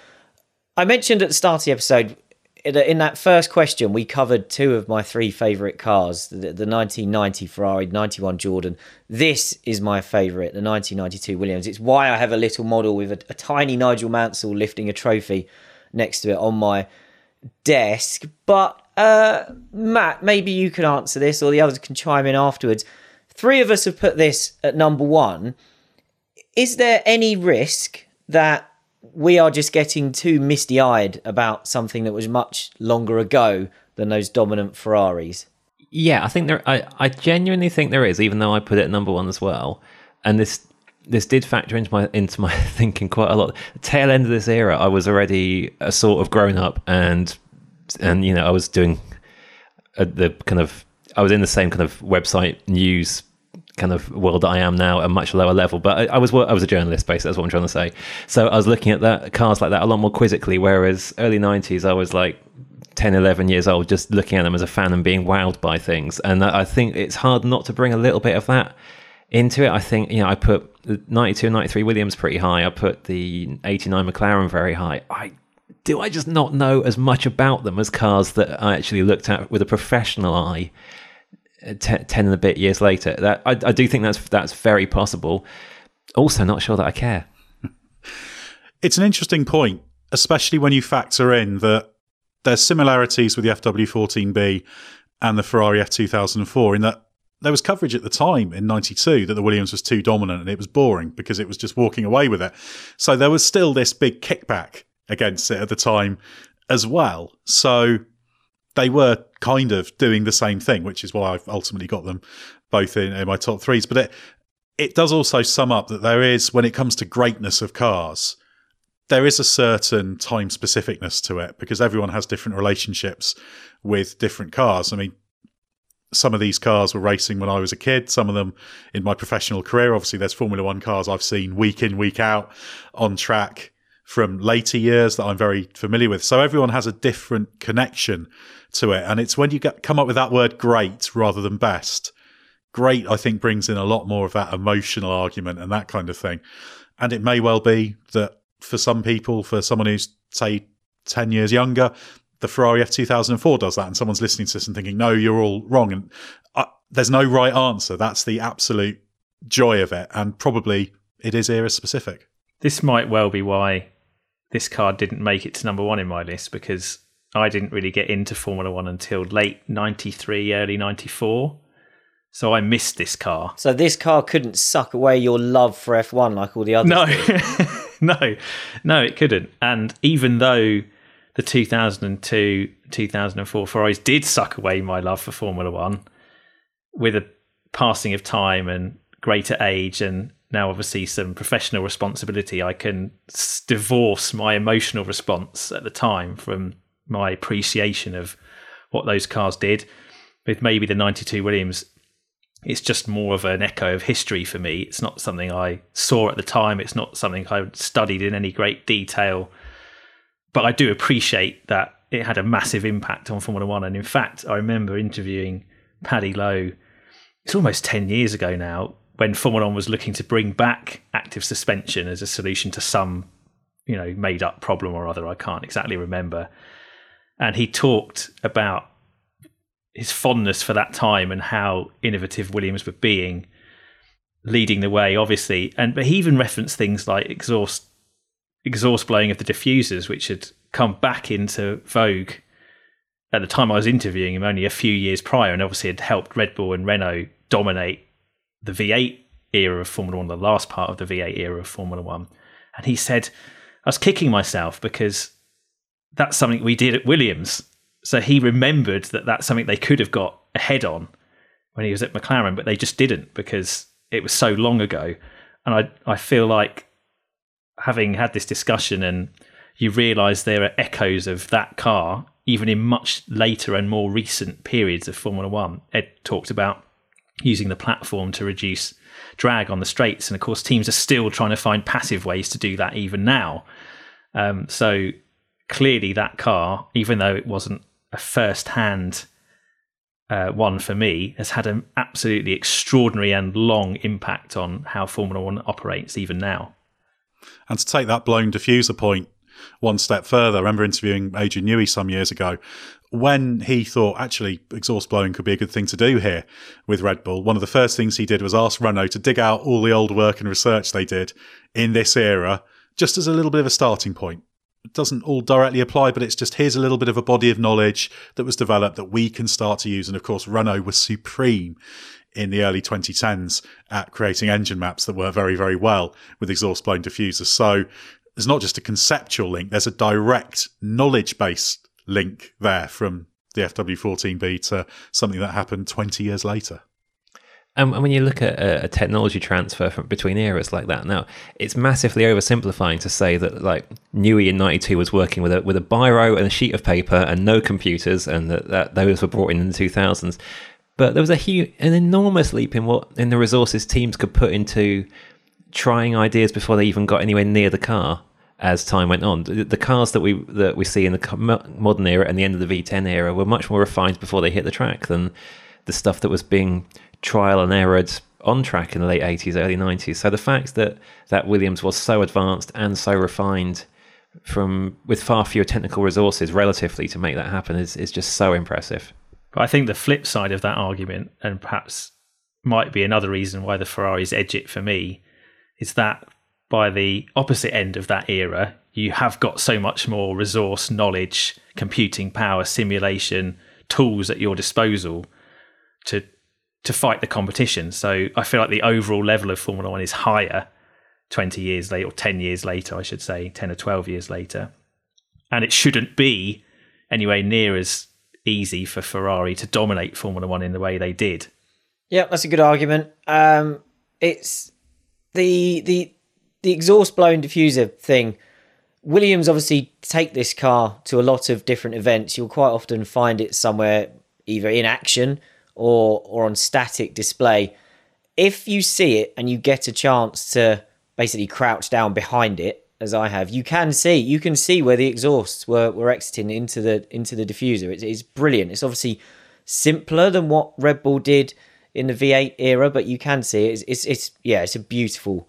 I mentioned at the start of the episode, in that first question, we covered two of my three favourite cars the, the 1990 Ferrari, 91 Jordan. This is my favourite, the 1992 Williams. It's why I have a little model with a, a tiny Nigel Mansell lifting a trophy next to it on my desk. But uh, Matt, maybe you can answer this, or the others can chime in afterwards. Three of us have put this at number one. Is there any risk that we are just getting too misty eyed about something that was much longer ago than those dominant Ferraris? Yeah, I think there. I, I genuinely think there is, even though I put it number one as well. And this this did factor into my into my (laughs) thinking quite a lot. Tail end of this era, I was already a sort of grown up, and and you know I was doing a, the kind of I was in the same kind of website news kind of world that I am now a much lower level. But I, I, was I was a journalist, basically. That's what I'm trying to say. So I was looking at that cars like that a lot more quizzically. Whereas early '90s, I was like 10, 11 years old, just looking at them as a fan and being wowed by things. And I think it's hard not to bring a little bit of that into it. I think, you know, I put the 92 and 93 Williams pretty high. I put the 89 McLaren very high. I do I just not know as much about them as cars that I actually looked at with a professional eye uh, 10, 10 and a bit years later. That I, I do think that's that's very possible. Also, not sure that I care. (laughs) It's an interesting point, especially when you factor in that there's similarities with the FW14B and the Ferrari F2004 in that there was coverage at the time in 92 that the Williams was too dominant and it was boring because it was just walking away with it. So there was still this big kickback against it at the time as well. So they were kind of doing the same thing, which is why I've ultimately got them both in, in my top threes. But it, it does also sum up that there is, when it comes to greatness of cars, there is a certain time specificness to it because everyone has different relationships with different cars. I mean, some of these cars were racing when I was a kid, some of them in my professional career. Obviously, there's Formula One cars I've seen week in, week out on track from later years that I'm very familiar with. So everyone has a different connection to it. And it's when you get, come up with that word great rather than best. Great, I think, brings in a lot more of that emotional argument and that kind of thing. And it may well be that for some people, for someone who's, say, 10 years younger, the Ferrari F2004 does that, and someone's listening to this and thinking, "No, you're all wrong." And uh, there's no right answer. That's the absolute joy of it, and probably it is era specific. This might well be why this car didn't make it to number one in my list because I didn't really get into Formula One until late '93, early '94. So I missed this car. So this car couldn't suck away your love for F1 like all the others. No, (laughs) no, no, it couldn't. And even though the 2002 2004 Ferraris did suck away my love for Formula One with a passing of time and greater age and now obviously some professional responsibility i can divorce my emotional response at the time from my appreciation of what those cars did with maybe the 92 williams it's just more of an echo of history for me it's not something i saw at the time it's not something i studied in any great detail but I do appreciate that it had a massive impact on Formula One. And in fact, I remember interviewing Paddy Lowe. It's almost ten years ago now when Formula One was looking to bring back active suspension as a solution to some you know made up problem or other. I can't exactly remember. And he talked about his fondness for that time and how innovative Williams were being, leading the way, obviously. And but he even referenced things like exhaust exhaust blowing of the diffusers, which had come back into vogue at the time I was interviewing him only a few years prior, and obviously had helped Red Bull and Renault dominate the V8 era of Formula One, the last part of the V8 era of Formula One. And he said, I was kicking myself because that's something we did at Williams. So he remembered that that's something they could have got ahead on when he was at McLaren, but they just didn't because it was so long ago. And I, I feel like having had this discussion and you realize there are echoes of that car even in much later and more recent periods of Formula One. Ed talked about using the platform to reduce drag on the straights, and of course, teams are still trying to find passive ways to do that even now. Um, so clearly, that car, even though it wasn't a first-hand uh, one for me, has had an absolutely extraordinary and long impact on how Formula One operates even now. And to take that blown diffuser point one step further. I remember interviewing Adrian Newey some years ago when he thought actually exhaust blowing could be a good thing to do here with Red Bull. One of the first things he did was ask Renault to dig out all the old work and research they did in this era, just as a little bit of a starting point. Doesn't all directly apply, but it's just here's a little bit of a body of knowledge that was developed that we can start to use. And of course, Renault was supreme in the early 2010s at creating engine maps that work very, very well with exhaust blown diffusers. So there's not just a conceptual link, there's a direct knowledge based link there from the FW14B to something that happened 20 years later. And when you look at a, a technology transfer from, between eras like that, now it's massively oversimplifying to say that like Newey in '92 was working with a with a biro and a sheet of paper and no computers, and that, that those were brought in in the 2000s. But there was a huge, an enormous leap in what in the resources teams could put into trying ideas before they even got anywhere near the car as time went on. The, cars that we that we see in the modern era and the end of the V10 era were much more refined before they hit the track than the stuff that was being trial and errored on track in the late 80s, early 90s. So the fact that that Williams was so advanced and so refined from with far fewer technical resources relatively to make that happen is is just so impressive. But I think the flip side of that argument, and perhaps might be another reason why the Ferraris edge it for me, is that by the opposite end of that era, you have got so much more resource, knowledge, computing power, simulation, tools at your disposal to to fight the competition. So I feel like the overall level of Formula One is higher 20 years later, or 10 years later, I should say, 10 or 12 years later. And it shouldn't be anywhere near as easy for Ferrari to dominate Formula One in the way they did. Yeah, that's a good argument. Um, it's the the the exhaust blown diffuser thing. Williams obviously take this car to a lot of different events. You'll quite often find it somewhere either in action or or on static display. If you see it and you get a chance to basically crouch down behind it, as I have, you can see you can see where the exhausts were, were exiting into the into the diffuser. It's, it's brilliant. It's obviously simpler than what Red Bull did in the V8 era, but you can see it. It's, it's, it's yeah, it's a beautiful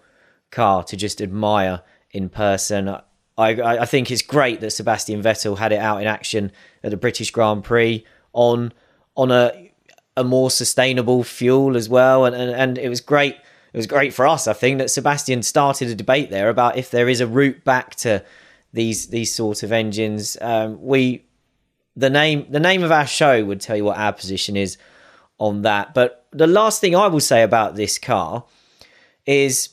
car to just admire in person. I, I, I think it's great that Sebastian Vettel had it out in action at the British Grand Prix on on a a more sustainable fuel as well, and, and, and it was great. It was great for us, I think, that Sebastian started a debate there about if there is a route back to these these sort of engines. Um, we the name the name of our show would tell you what our position is on that. But the last thing I will say about this car is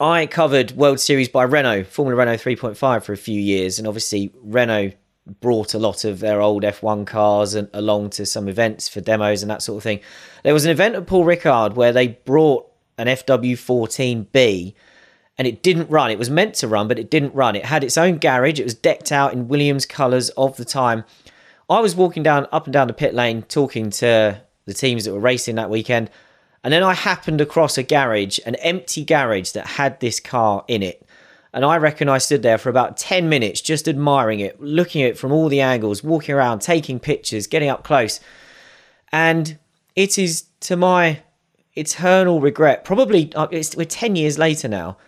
I covered World Series by Renault, Formula Renault 3.5 for a few years, and obviously Renault brought a lot of their old F1 cars and, along to some events for demos and that sort of thing. There was an event at Paul Ricard where they brought an FW14B and it didn't run. It was meant to run, but it didn't run. It had its own garage. It was decked out in Williams colours of the time. I was walking down up and down the pit lane talking to the teams that were racing that weekend. And then I happened across a garage, an empty garage that had this car in it. And I reckon I stood there for about 10 minutes just admiring it, looking at it from all the angles, walking around, taking pictures, getting up close. And it is, to my eternal regret, probably uh, we're 10 years later now.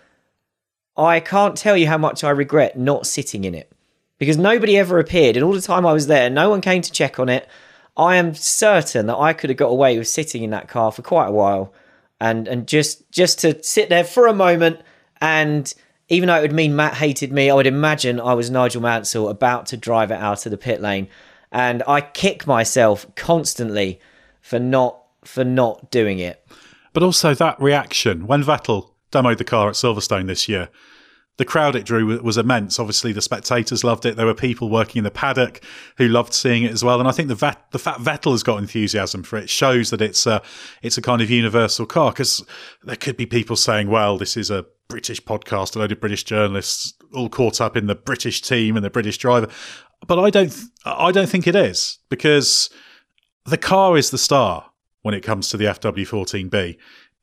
I can't tell you how much I regret not sitting in it because nobody ever appeared. And all the time I was there, no one came to check on it. I am certain that I could have got away with sitting in that car for quite a while and and just just to sit there for a moment and even though it would mean Matt hated me, I would imagine I was Nigel Mansell about to drive it out of the pit lane. And I kick myself constantly for not for not doing it. But also that reaction when Vettel demoed the car at Silverstone this year, the crowd it drew was immense. Obviously, the spectators loved it. There were people working in the paddock who loved seeing it as well. And I think the Vet, the fact Vettel has got enthusiasm for it shows that it's a it's a kind of universal car. Because there could be people saying, "Well, this is a British podcast, a load of British journalists all caught up in the British team and the British driver." But I don't I don't think it is because the car is the star when it comes to the FW14B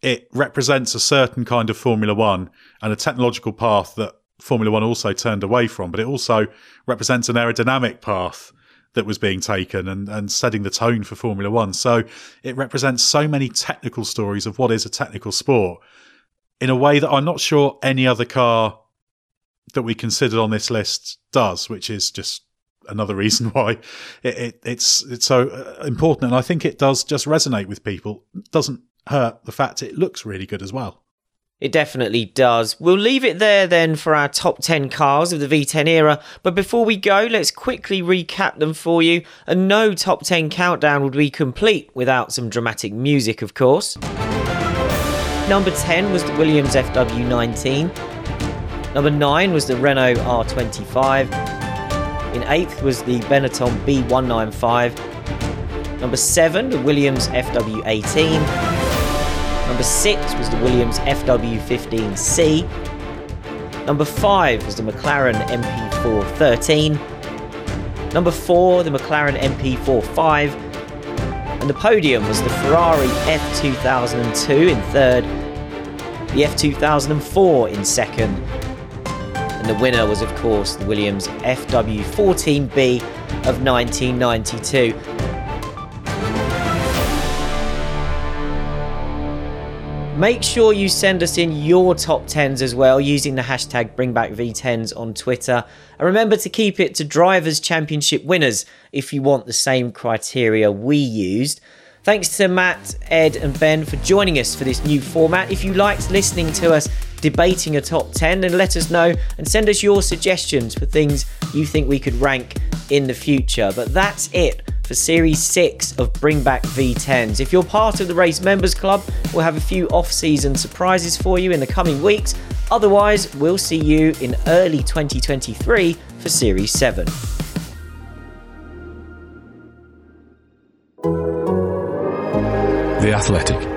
it represents a certain kind of Formula One and a technological path that Formula One also turned away from, but it also represents an aerodynamic path that was being taken and, and setting the tone for Formula One. So it represents so many technical stories of what is a technical sport in a way that I'm not sure any other car that we considered on this list does, which is just another (laughs) reason why it, it, it's it's so uh, important. And I think it does just resonate with people. It doesn't hurt the fact it looks really good as well. It definitely does. We'll leave it there then for our top 10 cars of the V10 era. But before we go, let's quickly recap them for you. And no top 10 countdown would be complete without some dramatic music, of course. Number 10 was the Williams FW19. Number 9 was the Renault R25. In 8th was the Benetton B195. Number 7, the Williams FW18. Number 6 was the Williams FW15C. Number 5 was the McLaren MP4 13. Number 4, the McLaren MP4 5. And the podium was the Ferrari F2002 in third, the F2004 in second. And the winner was, of course, the Williams FW14B of 1992. Make sure you send us in your top 10s as well using the hashtag BringBackV10s on Twitter. And remember to keep it to Drivers' Championship winners if you want the same criteria we used. Thanks to Matt, Ed, and Ben for joining us for this new format. If you liked listening to us debating a top 10, then let us know and send us your suggestions for things you think we could rank in the future. But that's it for Series 6 of Bring Back V10s. If you're part of the Race Members Club, we'll have a few off season surprises for you in the coming weeks. Otherwise, we'll see you in early 2023 for Series 7. The Athletic.